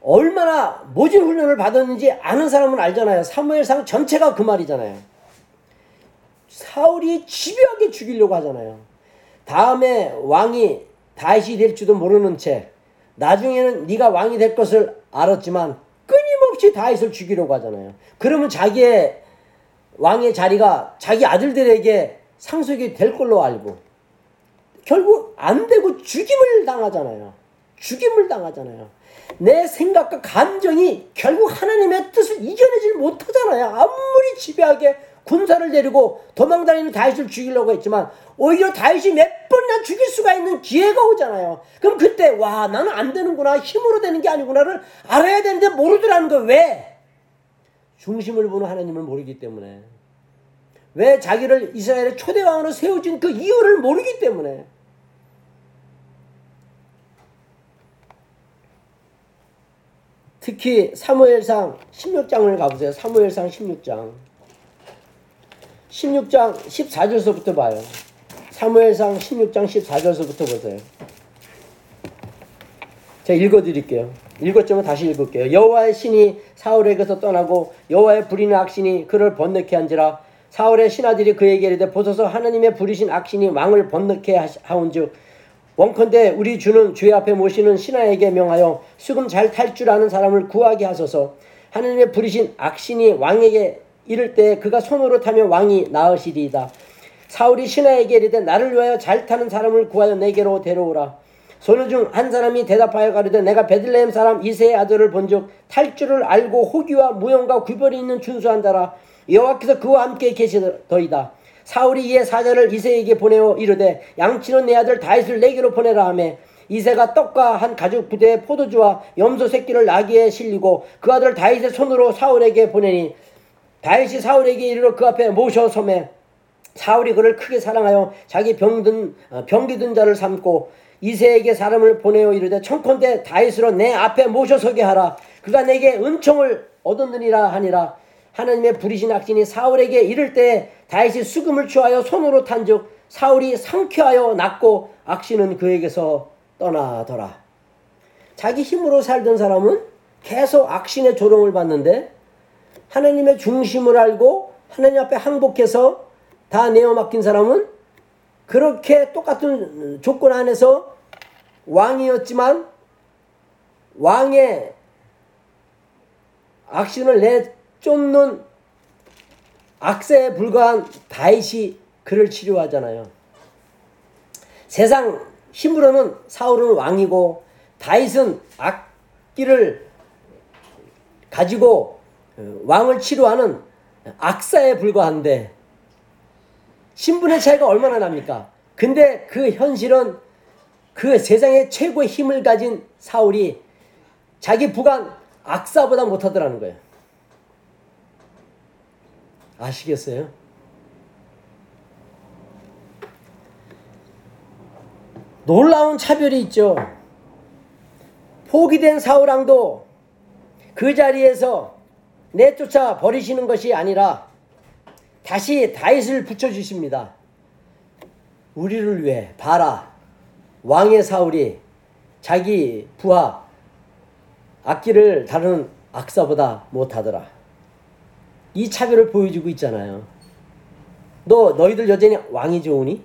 Speaker 2: 얼마나 모진 훈련을 받았는지 아는 사람은 알잖아요. 사무엘상 전체가 그 말이잖아요. 사울이 집요하게 죽이려고 하잖아요. 다음에 왕이 다윗이 될지도 모르는 채 나중에는 네가 왕이 될 것을 알았지만 끊임없이 다윗을 죽이려고 하잖아요. 그러면 자기의 왕의 자리가 자기 아들들에게 상속이 될 걸로 알고 결국 안 되고 죽임을 당하잖아요. 죽임을 당하잖아요. 내 생각과 감정이 결국 하나님의 뜻을 이겨내질 못하잖아요. 아무리 지배하게 군사를 데리고 도망다니는 다윗을 죽이려고 했지만 오히려 다윗이 몇 번이나 죽일 수가 있는 기회가 오잖아요. 그럼 그때 와 나는 안 되는구나 힘으로 되는 게 아니구나를 알아야 되는데 모르더라는 거 왜? 중심을 보는 하나님을 모르기 때문에 왜 자기를 이스라엘의 초대 왕으로 세워진 그 이유를 모르기 때문에 특히 사무엘상 16장을 가보세요. 사무엘상 16장 16장 14절서부터 봐요. 사무엘상 16장 14절서부터 보세요. 제가 읽어드릴게요. 읽었지만 다시 읽을게요. 여호와의 신이 사울에게서 떠나고 여호와의 불의는 악신이 그를 번뇌케 한지라 사울의 신하들이 그에게 이르되 보소서 하나님의 부리신 악신이 왕을 하시- 하온즉 원컨대 우리 주는 주의 앞에 모시는 신하에게 명하여 수금 잘 탈 줄 아는 사람을 구하게 하소서. 하나님의 부리신 악신이 왕에게 이를 때 그가 손으로 타면 왕이 나으시리이다. 사울이 신하에게 이르되 나를 위하여 잘 타는 사람을 구하여 내게로 데려오라. 소녀 중 한 사람이 대답하여 가르되 내가 베들레헴 사람 이세의 아들을 본즉 탈 줄을 알고 호기와 무용과 구별이 있는 준수한 자라. 여호와께서 그와 함께 계시더이다 사울이 이에 사자를 이세에게 보내어 이르되 양치는 내 아들 다윗을 내게로 보내라 하매 이세가 떡과 한 가죽 부대에 포도주와 염소 새끼를 나귀에 실리고 그 아들 다윗의 손으로 사울에게 보내니 다윗이 사울에게 이르러 그 앞에 모셔 섬에 사울이 그를 크게 사랑하여 자기 병든 어, 병기든 자를 삼고 이세에게 사람을 보내어 이르되 청컨대 다윗으로 내 앞에 모셔서게 하라. 그가 내게 은총을 얻었느니라 하니라 하나님의 부리신 악신이 사울에게 이를 때 다윗이 수금을 취하여 손으로 탄즉 사울이 상쾌하여 낫고 악신은 그에게서 떠나더라. 자기 힘으로 살던 사람은 계속 악신의 조롱을 받는데 하나님의 중심을 알고 하나님 앞에 항복해서 다 내어 맡긴 사람은 그렇게 똑같은 조건 안에서 왕이었지만 왕의 악신을 내 쫓는 악세에 불과한 다윗이 그를 치료하잖아요. 세상 힘으로는 사울은 왕이고 다윗은 악기를 가지고 어, 왕을 치료하는 악사에 불과한데 신분의 차이가 얼마나 납니까? 근데 그 현실은 그 세상의 최고의 힘을 가진 사울이 자기 부관 악사보다 못하더라는 거예요. 아시겠어요? 놀라운 차별이 있죠. 포기된 사울왕도 그 자리에서 내쫓아 버리시는 것이 아니라 다시 다윗을 붙여주십니다. 우리를 위해 봐라 왕의 사울이 자기 부하 악기를 다루는 악사보다 못하더라. 이 차별을 보여주고 있잖아요. 너 너희들 여전히 왕이 좋으니?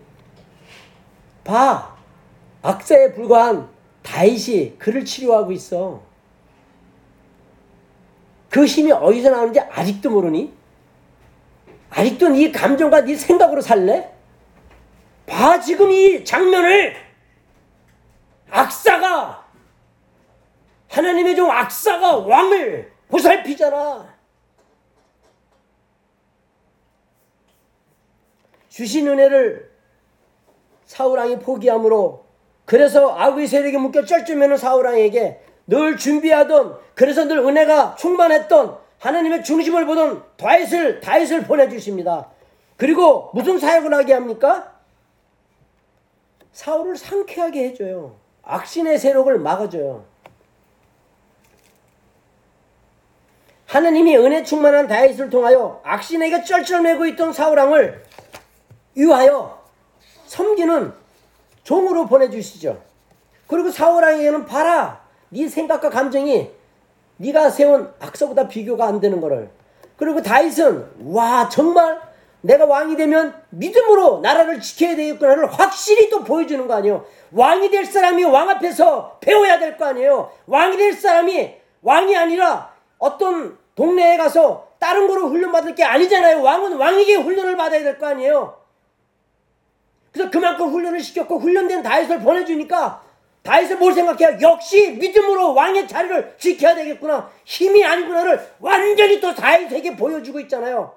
Speaker 2: 봐 악사에 불과한 다윗이 그를 치료하고 있어. 그 힘이 어디서 나오는지 아직도 모르니? 아직도 네 감정과 네 생각으로 살래? 봐 지금 이 장면을 악사가 하나님의 종 악사가 왕을 보살피잖아. 주신 은혜를 사울왕이 포기함으로 그래서 악의 세력에 묶여 쩔쩔매는 사울왕에게 늘 준비하던 그래서 늘 은혜가 충만했던 하나님의 중심을 보던 다윗을 다윗을 보내주십니다. 그리고 무슨 사역을 하게 합니까? 사울을 상쾌하게 해줘요. 악신의 세력을 막아줘요. 하나님이 은혜 충만한 다윗을 통하여 악신에게 쩔쩔매고 있던 사울왕을 위하여 섬기는 종으로 보내주시죠. 그리고 사울왕에게는 봐라, 네 생각과 감정이 네가 세운 악서보다 비교가 안 되는 거를. 그리고 다윗은 와 정말 내가 왕이 되면 믿음으로 나라를 지켜야 되겠구나를 확실히 또 보여주는 거 아니에요. 왕이 될 사람이 왕 앞에서 배워야 될 거 아니에요. 왕이 될 사람이 왕이 아니라 어떤 동네에 가서 다른 거로 훈련받을 게 아니잖아요. 왕은 왕에게 훈련을 받아야 될 거 아니에요. 그래서 그만큼 훈련을 시켰고 훈련된 다윗을 보내주니까 다윗은 뭘 생각해요? 역시 믿음으로 왕의 자리를 지켜야 되겠구나. 힘이 아니구나를 완전히 또 다윗에게 보여주고 있잖아요.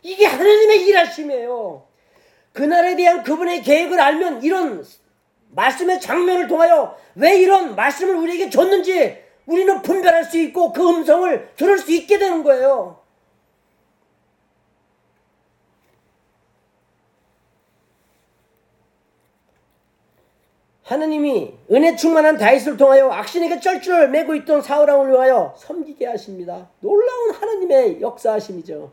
Speaker 2: 이게 하나님의 일하심이에요. 그날에 대한 그분의 계획을 알면 이런 말씀의 장면을 통하여 왜 이런 말씀을 우리에게 줬는지 우리는 분별할 수 있고 그 음성을 들을 수 있게 되는 거예요. 하느님이 은혜 충만한 다윗을 통하여 악신에게 쩔쩔 매고 있던 사울왕을 위하여 섬기게 하십니다. 놀라운 하나님의 역사하심이죠.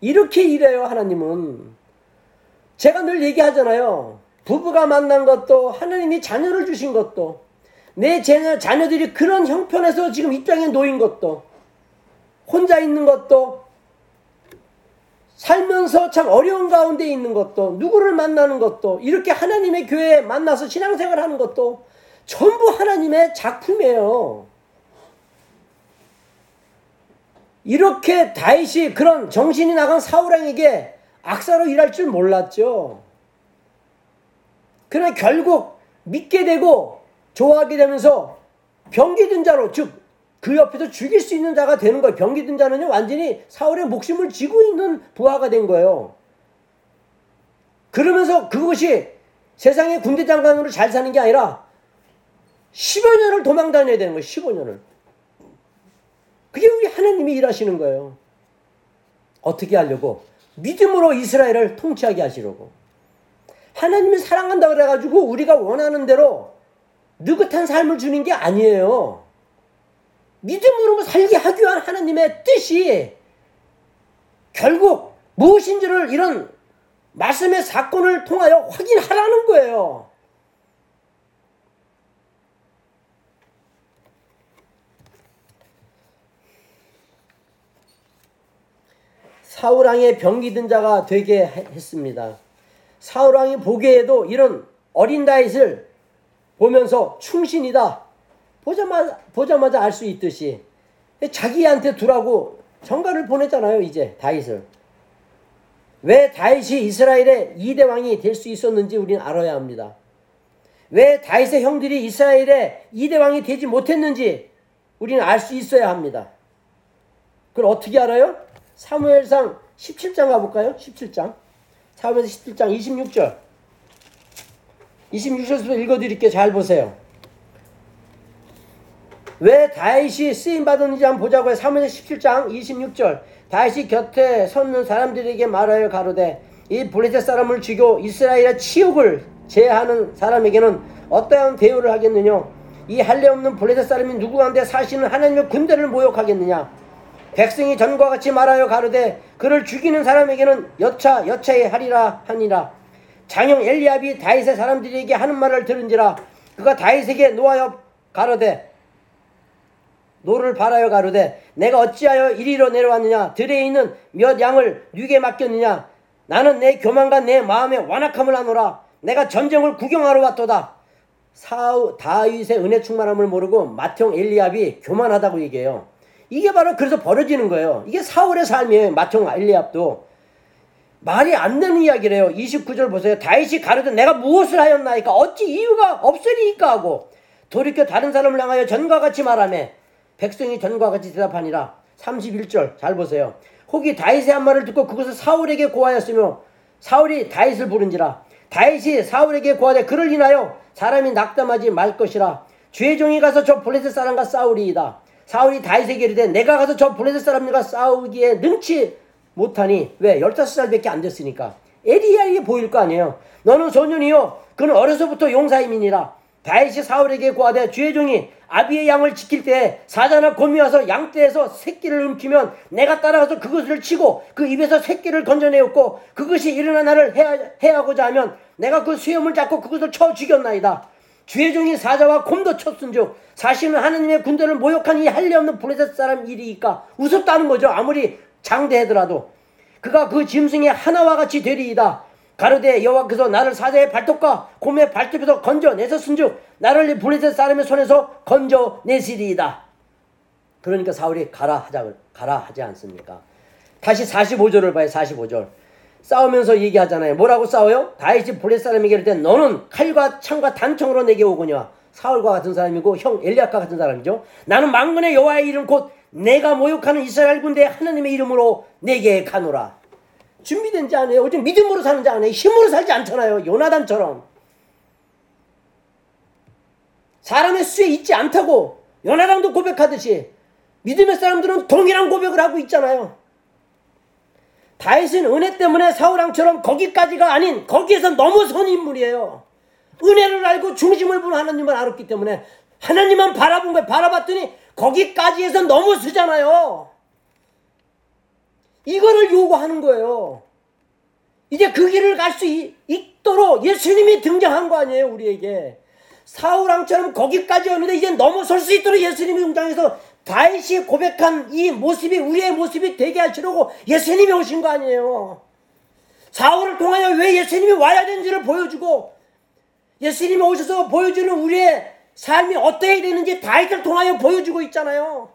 Speaker 2: 이렇게 일해요, 하나님은. 제가 늘 얘기하잖아요. 부부가 만난 것도 하나님이 자녀를 주신 것도 내 자녀, 자녀들이 그런 형편에서 지금 이 땅에 놓인 것도 혼자 있는 것도 살면서 참 어려운 가운데 있는 것도 누구를 만나는 것도 이렇게 하나님의 교회에 만나서 신앙생활 하는 것도 전부 하나님의 작품이에요. 이렇게 다윗이 그런 정신이 나간 사울왕에게 악사로 일할 줄 몰랐죠. 그러나 결국 믿게 되고 좋아하게 되면서 병기든 자로 즉 그 옆에서 죽일 수 있는 자가 되는 거예요. 병기 든 자는요 완전히 사울의 목숨을 쥐고 있는 부하가 된 거예요. 그러면서 그것이 세상의 군대 장관으로 잘 사는 게 아니라 15년을 년 도망 다녀야 되는 거예요. 15년을. 그게 우리 하나님이 일하시는 거예요. 어떻게 하려고? 믿음으로 이스라엘을 통치하게 하시려고. 하나님이 사랑한다 그래가지고 우리가 원하는 대로 느긋한 삶을 주는 게 아니에요. 믿음으로 살게 하기 위한 하나님의 뜻이 결국 무엇인지를 이런 말씀의 사건을 통하여 확인하라는 거예요. 사울왕의 병기든 자가 되게 했습니다. 사울왕이 보기에도 이런 어린 다윗을 보면서 충신이다. 보자마자, 보자마자 알 수 있듯이 자기한테 두라고 전가를 보냈잖아요, 이제 다윗을. 왜 다윗이 이스라엘의 이대 왕이 될 수 있었는지 우리는 알아야 합니다. 왜 다윗의 형들이 이스라엘의 이대 왕이 되지 못했는지 우리는 알 수 있어야 합니다. 그걸 어떻게 알아요? 사무엘상 17장 가볼까요? 17장. 사무엘 17장 26절. 26절부터 읽어드릴게요. 잘 보세요. 왜 다윗이 쓰임 받았는지 한번 보자고요. 사무엘 17장 26절. 다윗이 곁에 섰는 사람들에게 말하여 가로되 이 블레셋 사람을 죽여 이스라엘의 치욕을 제하는 사람에게는 어떠한 대우를 하겠느냐? 이 할례 없는 블레셋 사람이 누구관대 사시는 하나님의 군대를 모욕하겠느냐? 백성이 전과 같이 말하여 가로되 그를 죽이는 사람에게는 여차여차히 하리라 하니라. 장형 엘리압이 다윗이 사람들에게 하는 말을 들은지라 그가 다윗에게 노하여 가로되 노를 발하여 가로되 네가 어찌하여 이리로 내려왔느냐? 들에 있는 몇 양을 뉘게 맡겼느냐? 나는 내 교만과 내 마음의 완악함을 하노라. 내가 전쟁을 구경하러 왔도다. 사우 다윗의 은혜 충만함을 모르고 맏형 엘리압이 교만하다고 얘기해요. 이게 바로 그래서 벌어지는 거예요. 이게 사울의 삶이에요 맏형 엘리압도. 말이 안 되는 이야기를 해요. 29절 보세요. 다윗이 가로되 내가 무엇을 하였나이까? 어찌 이유가 없으리까? 하고 돌이켜 다른 사람을 향하여 전과 같이 말하며 백성이 전과 같이 대답하니라. 31절 잘 보세요. 혹이 다윗의 한 말을 듣고 그것을 사울에게 고하였으며 사울이 다윗을 부른지라. 다윗이 사울에게 고하되 그를 인하여 사람이 낙담하지 말 것이라. 주의 종이 가서 저 블레셋 사람과 싸우리이다. 사울이 다윗에게 이르되 내가 가서 저 블레셋 사람들과 싸우기에 능치 못하니 왜 15살밖에 안 됐으니까 에리야에게 보일 거 아니에요. 너는 소년이요 그는 어려서부터 용사임이니라. 다윗이 사울에게 고하되 주의 종이 아비의 양을 지킬 때 사자나 곰이 와서 양떼에서 새끼를 움키면 내가 따라가서 그것을 치고 그 입에서 새끼를 건져내었고 그것이 일어나 나를 해야, 해하고자 하면 내가 그 수염을 잡고 그것을 쳐 죽였나이다. 주의 종이 사자와 곰도 쳤은즉 사실은 하느님의 군대를 모욕한 이 할례 없는 블레셋 사람 일이니까 우습다는 거죠. 아무리 장대하더라도 그가 그 짐승의 하나와 같이 되리이다. 가르되 여호와께서 나를 사자의 발톱과 곰의 발톱에서 건져내셨은즉 나를 블레셋 사람의 손에서 건져내시리이다. 그러니까 사울이 가라 하자 가라 하지 않습니까? 다시 45절을 봐요. 45절. 싸우면서 얘기하잖아요. 뭐라고 싸워요? 다윗이 블레셋 사람에게 이를 때 너는 칼과 창과 단청으로 내게 오거냐. 사울과 같은 사람이고 형 엘리야카 같은 사람이죠. 나는 망군의 여호와의 이름 곧 내가 모욕하는 이스라엘 군대 하나님의 이름으로 내게 가노라. 준비된 자 아니에요. 요즘 믿음으로 사는 자 아니에요. 힘으로 살지 않잖아요. 요나단처럼. 사람의 수에 있지 않다고 요나단도 고백하듯이 믿음의 사람들은 동일한 고백을 하고 있잖아요. 다윗은 은혜 때문에 사울왕처럼 거기까지가 아닌 거기에서 넘어선 인물이에요. 은혜를 알고 중심을 본 하나님을 알았기 때문에 하나님만 바라본 거예요. 바라봤더니 거기까지에서 넘어서잖아요. 이거를 요구하는 거예요. 이제 그 길을 갈 수 있도록 예수님이 등장한 거 아니에요, 우리에게. 사울왕처럼 거기까지 오는데 이제 넘어설 수 있도록 예수님이 등장해서 다윗이 고백한 이 모습이 우리의 모습이 되게 하시려고 예수님이 오신 거 아니에요. 사울을 통하여 왜 예수님이 와야 되는지를 보여주고 예수님이 오셔서 보여주는 우리의 삶이 어떠해야 되는지 다윗을 통하여 보여주고 있잖아요.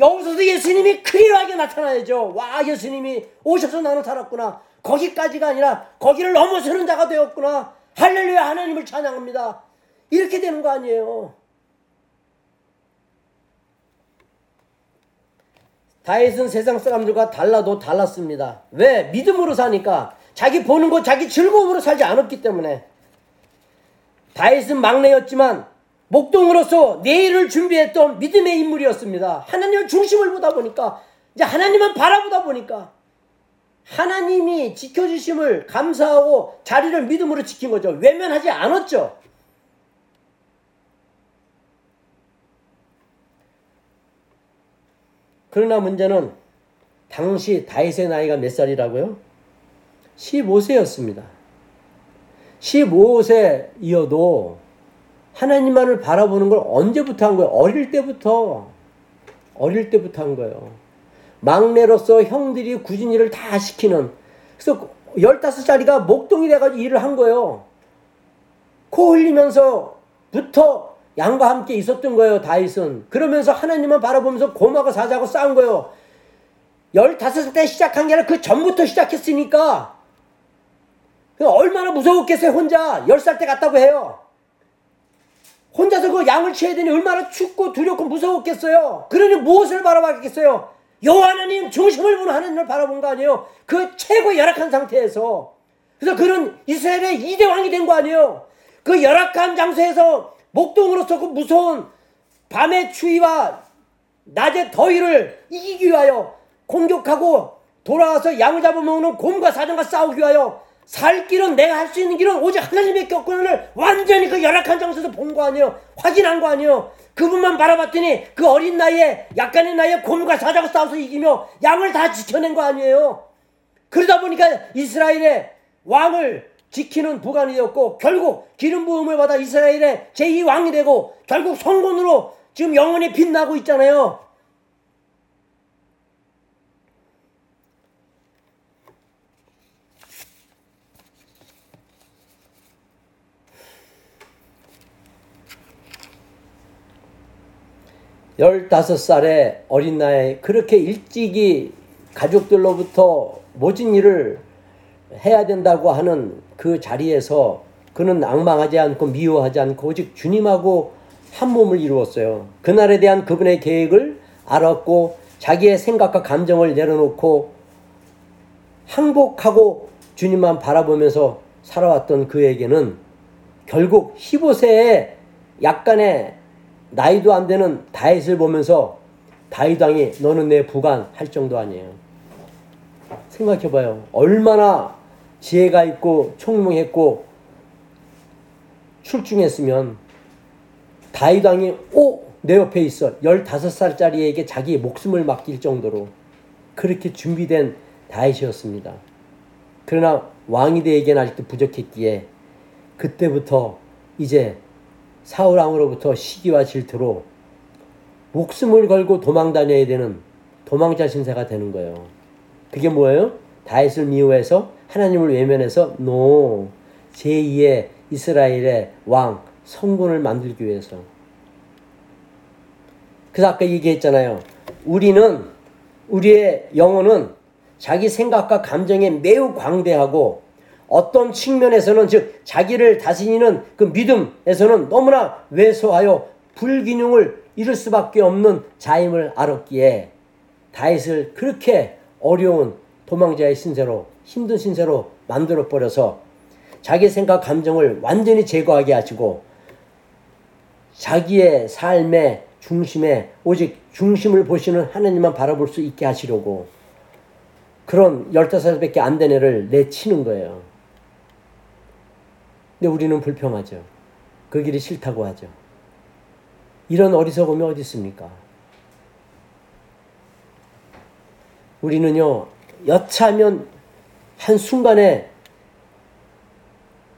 Speaker 2: 여기서도 예수님이 클리어하게 나타나야죠. 와 예수님이 오셔서 나는 살았구나. 거기까지가 아니라 거기를 넘어서는 자가 되었구나. 할렐루야 하나님을 찬양합니다. 이렇게 되는 거 아니에요. 다윗은 세상 사람들과 달라도 달랐습니다. 왜? 믿음으로 사니까 자기 보는 거 자기 즐거움으로 살지 않았기 때문에 다윗은 막내였지만 목동으로서 내일을 준비했던 믿음의 인물이었습니다. 하나님을 중심을 보다 보니까 이제 하나님만 바라보다 보니까 하나님이 지켜주심을 감사하고 자리를 믿음으로 지킨 거죠. 외면하지 않았죠. 그러나 문제는 당시 다윗의 나이가 몇 살이라고요? 15세였습니다. 15세이어도 하나님만을 바라보는 걸 언제부터 한 거예요? 어릴 때부터. 어릴 때부터 한 거예요. 막내로서 형들이 굳은 일을 다 시키는. 그래서 15살이가 목동이 돼가지고 일을 한 거예요. 코 흘리면서부터 양과 함께 있었던 거예요, 다윗은. 그러면서 하나님만 바라보면서 고마가 사자고 싸운 거예요. 15살 때 시작한 게 아니라 그 전부터 시작했으니까. 얼마나 무서웠겠어요, 혼자. 10살 때 갔다고 해요. 혼자서 그 양을 치야 되니 얼마나 춥고 두렵고 무서웠겠어요. 그러니 무엇을 바라봤겠어요? 여호와 하나님 중심을 보는 하나님을 바라본 거 아니에요. 그 최고 열악한 상태에서. 그래서 그는 이스라엘의 이대 왕이 된 거 아니에요. 그 열악한 장소에서 목동으로서 그 무서운 밤의 추위와 낮의 더위를 이기기 위하여 공격하고 돌아와서 양을 잡아먹는 곰과 사정과 싸우기 위하여 살 길은 내가 할 수 있는 길은 오직 하나님의 없구나를 완전히 그 열악한 장소에서 본 거 아니에요. 확인한 거 아니에요. 그분만 바라봤더니 그 어린 나이에 약간의 나이에 곰과 사자가 싸워서 이기며 양을 다 지켜낸 거 아니에요. 그러다 보니까 이스라엘의 왕을 지키는 부관이 되었고 결국 기름 부음을 받아 이스라엘의 제2왕이 되고 결국 성군으로 지금 영원히 빛나고 있잖아요. 열다섯 살의 어린 나이에 그렇게 일찍이 가족들로부터 모진 일을 해야 된다고 하는 그 자리에서 그는 낭망하지 않고 미워하지 않고 오직 주님하고 한 몸을 이루었어요. 그날에 대한 그분의 계획을 알았고 자기의 생각과 감정을 내려놓고 항복하고 주님만 바라보면서 살아왔던 그에게는 결국 15세에 약간의 나이도 안 되는 다윗을 보면서 다윗 왕이 너는 내 부관 할 정도 아니에요. 생각해봐요. 얼마나 지혜가 있고 총명했고 출중했으면 다윗 왕이 오! 내 옆에 있어. 15살짜리에게 자기 목숨을 맡길 정도로 그렇게 준비된 다윗이었습니다. 그러나 왕이 되기에는 아직도 부족했기에 그때부터 이제 사울 왕으로부터 시기와 질투로 목숨을 걸고 도망 다녀야 되는 도망자 신세가 되는 거예요. 그게 뭐예요? 다윗을 미워해서 하나님을 외면해서 노 제2의 이스라엘의 왕 성군을 만들기 위해서. 그래서 아까 얘기했잖아요. 우리는 우리의 영혼은 자기 생각과 감정에 매우 광대하고 어떤 측면에서는 즉 자기를 다스리는 그 믿음에서는 너무나 왜소하여 불균형을 이룰 수밖에 없는 자임을 알았기에 다윗을 그렇게 어려운 도망자의 신세로 힘든 신세로 만들어 버려서 자기 생각 감정을 완전히 제거하게 하시고 자기의 삶의 중심에 오직 중심을 보시는 하나님만 바라볼 수 있게 하시려고 그런 15살밖에 안 된 애를 내치는 거예요. 근데 우리는 불평하죠. 그 길이 싫다고 하죠. 이런 어리석음이 어디 있습니까? 우리는요, 여차하면 한순간에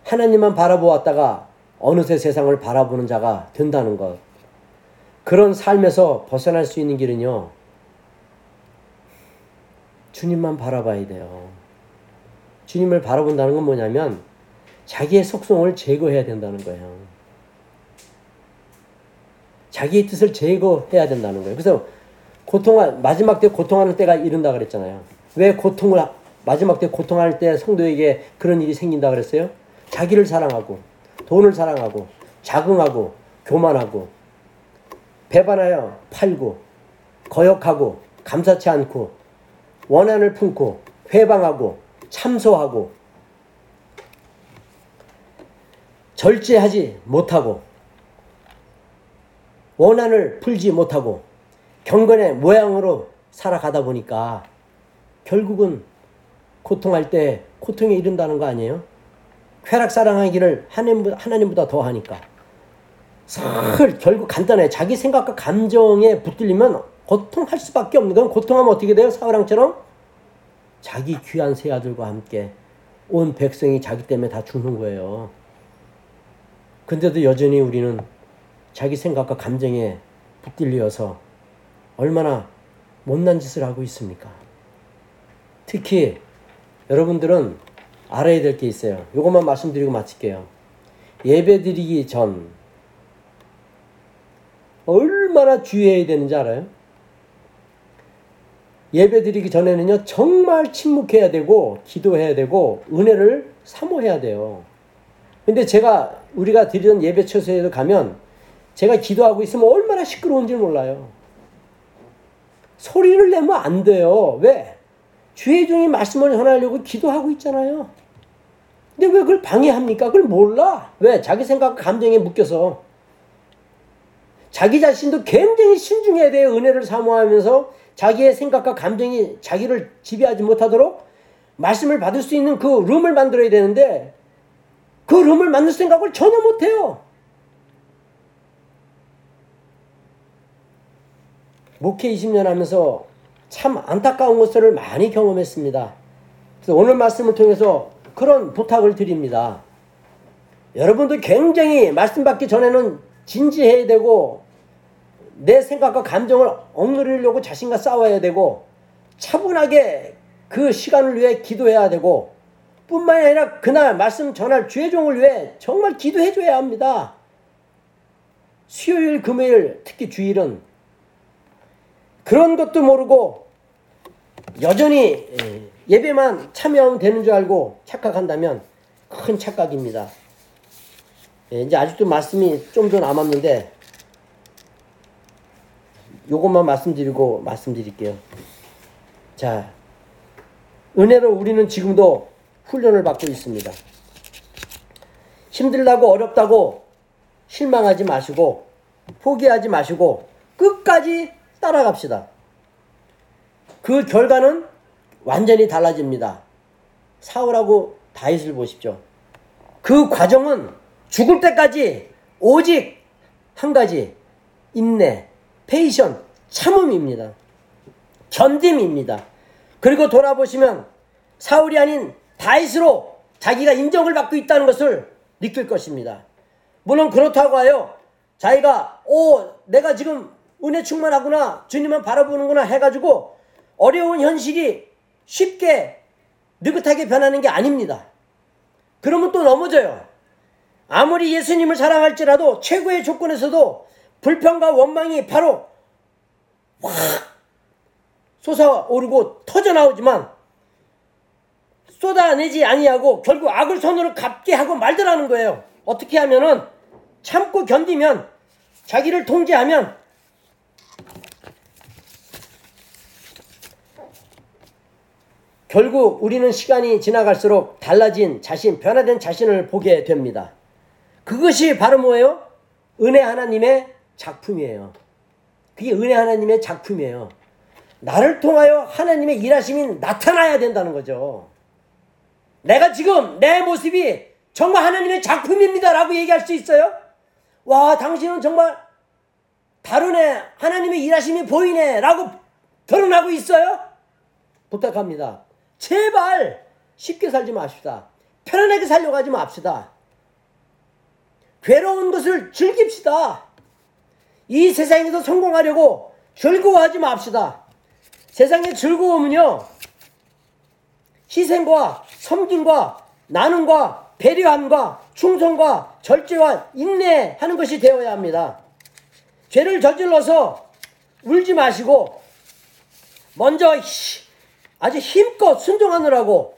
Speaker 2: 하나님만 바라보았다가 어느새 세상을 바라보는 자가 된다는 것. 그런 삶에서 벗어날 수 있는 길은요. 주님만 바라봐야 돼요. 주님을 바라본다는 건 뭐냐면 자기의 속성을 제거해야 된다는 거예요. 자기의 뜻을 제거해야 된다는 거예요. 그래서 고통할 마지막 때 고통하는 때가 이른다 그랬잖아요. 왜 고통을 마지막 때 고통할 때 성도에게 그런 일이 생긴다 그랬어요? 자기를 사랑하고 돈을 사랑하고 자긍하고 교만하고 배반하여 팔고 거역하고 감사치 않고 원한을 품고 회방하고 참소하고 절제하지 못하고 원한을 풀지 못하고 경건의 모양으로 살아가다 보니까 결국은 고통할 때 고통에 이른다는 거 아니에요? 쾌락 사랑하기를 하나님보다 더 하니까. 늘 결국 간단해. 자기 생각과 감정에 붙들리면 고통할 수밖에 없는 건 고통하면 어떻게 돼요? 사울왕처럼 자기 귀한 새 아들과 함께 온 백성이 자기 때문에 다 죽는 거예요. 근데도 여전히 우리는 자기 생각과 감정에 붙들려서 얼마나 못난 짓을 하고 있습니까? 특히 여러분들은 알아야 될 게 있어요. 이것만 말씀드리고 마칠게요. 예배 드리기 전 얼마나 주의해야 되는지 알아요? 예배 드리기 전에는요, 정말 침묵해야 되고, 기도해야 되고, 은혜를 사모해야 돼요. 근데 제가, 우리가 드리던 예배 처소에도 가면, 제가 기도하고 있으면 얼마나 시끄러운지 몰라요. 소리를 내면 안 돼요. 왜? 주의 종이 말씀을 전하려고 기도하고 있잖아요. 근데 왜 그걸 방해합니까? 그걸 몰라. 왜? 자기 생각, 감정에 묶여서. 자기 자신도 굉장히 신중해야 돼요. 은혜를 사모하면서 자기의 생각과 감정이 자기를 지배하지 못하도록 말씀을 받을 수 있는 그 룸을 만들어야 되는데 그 룸을 만들 생각을 전혀 못해요. 목회 20년 하면서 참 안타까운 것들을 많이 경험했습니다. 그래서 오늘 말씀을 통해서 그런 부탁을 드립니다. 여러분도 굉장히 말씀 받기 전에는 진지해야 되고 내 생각과 감정을 억누르려고 자신과 싸워야 되고 차분하게 그 시간을 위해 기도해야 되고 뿐만이 아니라 그날 말씀 전할 주의 종을 위해 정말 기도해 줘야 합니다. 수요일, 금요일, 특히 주일은 그런 것도 모르고 여전히 예배만 참여하면 되는 줄 알고 착각한다면 큰 착각입니다. 예, 이제 아직도 말씀이 좀 더 남았는데 요것만 말씀드리고 말씀드릴게요. 자, 은혜로 우리는 지금도 훈련을 받고 있습니다. 힘들다고 어렵다고 실망하지 마시고 포기하지 마시고 끝까지 따라갑시다. 그 결과는 완전히 달라집니다. 사울하고 다윗을 보십시오. 그 과정은 죽을 때까지 오직 한 가지 인내, patience, 참음입니다. 견딤입니다. 그리고 돌아보시면 사울이 아닌 다윗으로 자기가 인정을 받고 있다는 것을 느낄 것입니다. 물론 그렇다고 하여 자기가 오 내가 지금 은혜 충만하구나 주님만 바라보는구나 해가지고 어려운 현실이 쉽게 느긋하게 변하는 게 아닙니다. 그러면 또 넘어져요. 아무리 예수님을 사랑할지라도 최고의 조건에서도 불평과 원망이 바로 확 솟아오르고 터져나오지만 쏟아내지 아니하고 결국 악을 손으로 갚게 하고 말더라는 거예요. 어떻게 하면은 참고 견디면 자기를 통제하면 결국 우리는 시간이 지나갈수록 달라진 자신, 변화된 자신을 보게 됩니다. 그것이 바로 뭐예요? 은혜 하나님의 작품이에요. 그게 은혜 하나님의 작품이에요. 나를 통하여 하나님의 일하심이 나타나야 된다는 거죠. 내가 지금 내 모습이 정말 하나님의 작품입니다. 라고 얘기할 수 있어요? 와, 당신은 정말 다르네. 하나님의 일하심이 보이네. 라고 드러나고 있어요? 부탁합니다. 제발 쉽게 살지 맙시다. 편안하게 살려고 하지 맙시다. 괴로운 것을 즐깁시다. 이 세상에서 성공하려고 즐거워하지 맙시다. 세상의 즐거움은요, 희생과 섬김과 나눔과 배려함과 충성과 절제와 인내하는 것이 되어야 합니다. 죄를 저질러서 울지 마시고 먼저 히- 아주 힘껏 순종하느라고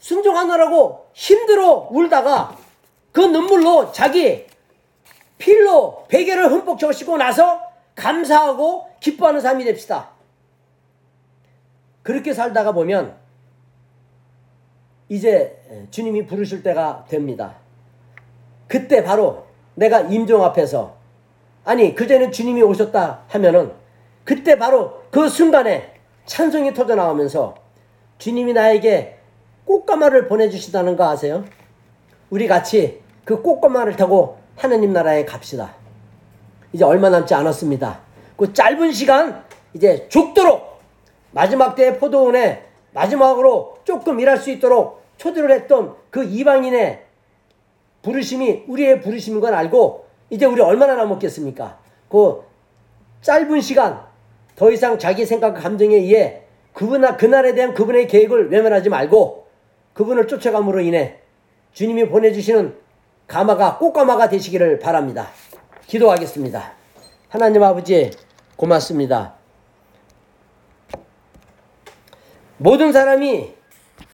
Speaker 2: 순종하느라고 힘들어 울다가 그 눈물로 자기 필로 베개를 흠뻑 적시고 나서 감사하고 기뻐하는 삶이 됩시다. 그렇게 살다가 보면 이제 주님이 부르실 때가 됩니다. 그때 바로 내가 임종 앞에서 아니 그전에 주님이 오셨다 하면은 그때 바로 그 순간에 찬송이 터져 나오면서 주님이 나에게 꽃가마를 보내주시다는 거 아세요? 우리 같이 그 꽃가마를 타고 하나님 나라에 갑시다. 이제 얼마 남지 않았습니다. 그 짧은 시간 이제 죽도록 마지막 때의 포도원에 마지막으로 조금 일할 수 있도록 초대를 했던 그 이방인의 부르심이 우리의 부르심인 건 알고 이제 우리 얼마나 남았겠습니까? 그 짧은 시간 더 이상 자기 생각과 감정에 의해 그분 그날에 대한 그분의 계획을 외면하지 말고 그분을 쫓아감으로 인해 주님이 보내주시는 가마가 꽃가마가 되시기를 바랍니다. 기도하겠습니다. 하나님 아버지 고맙습니다. 모든 사람이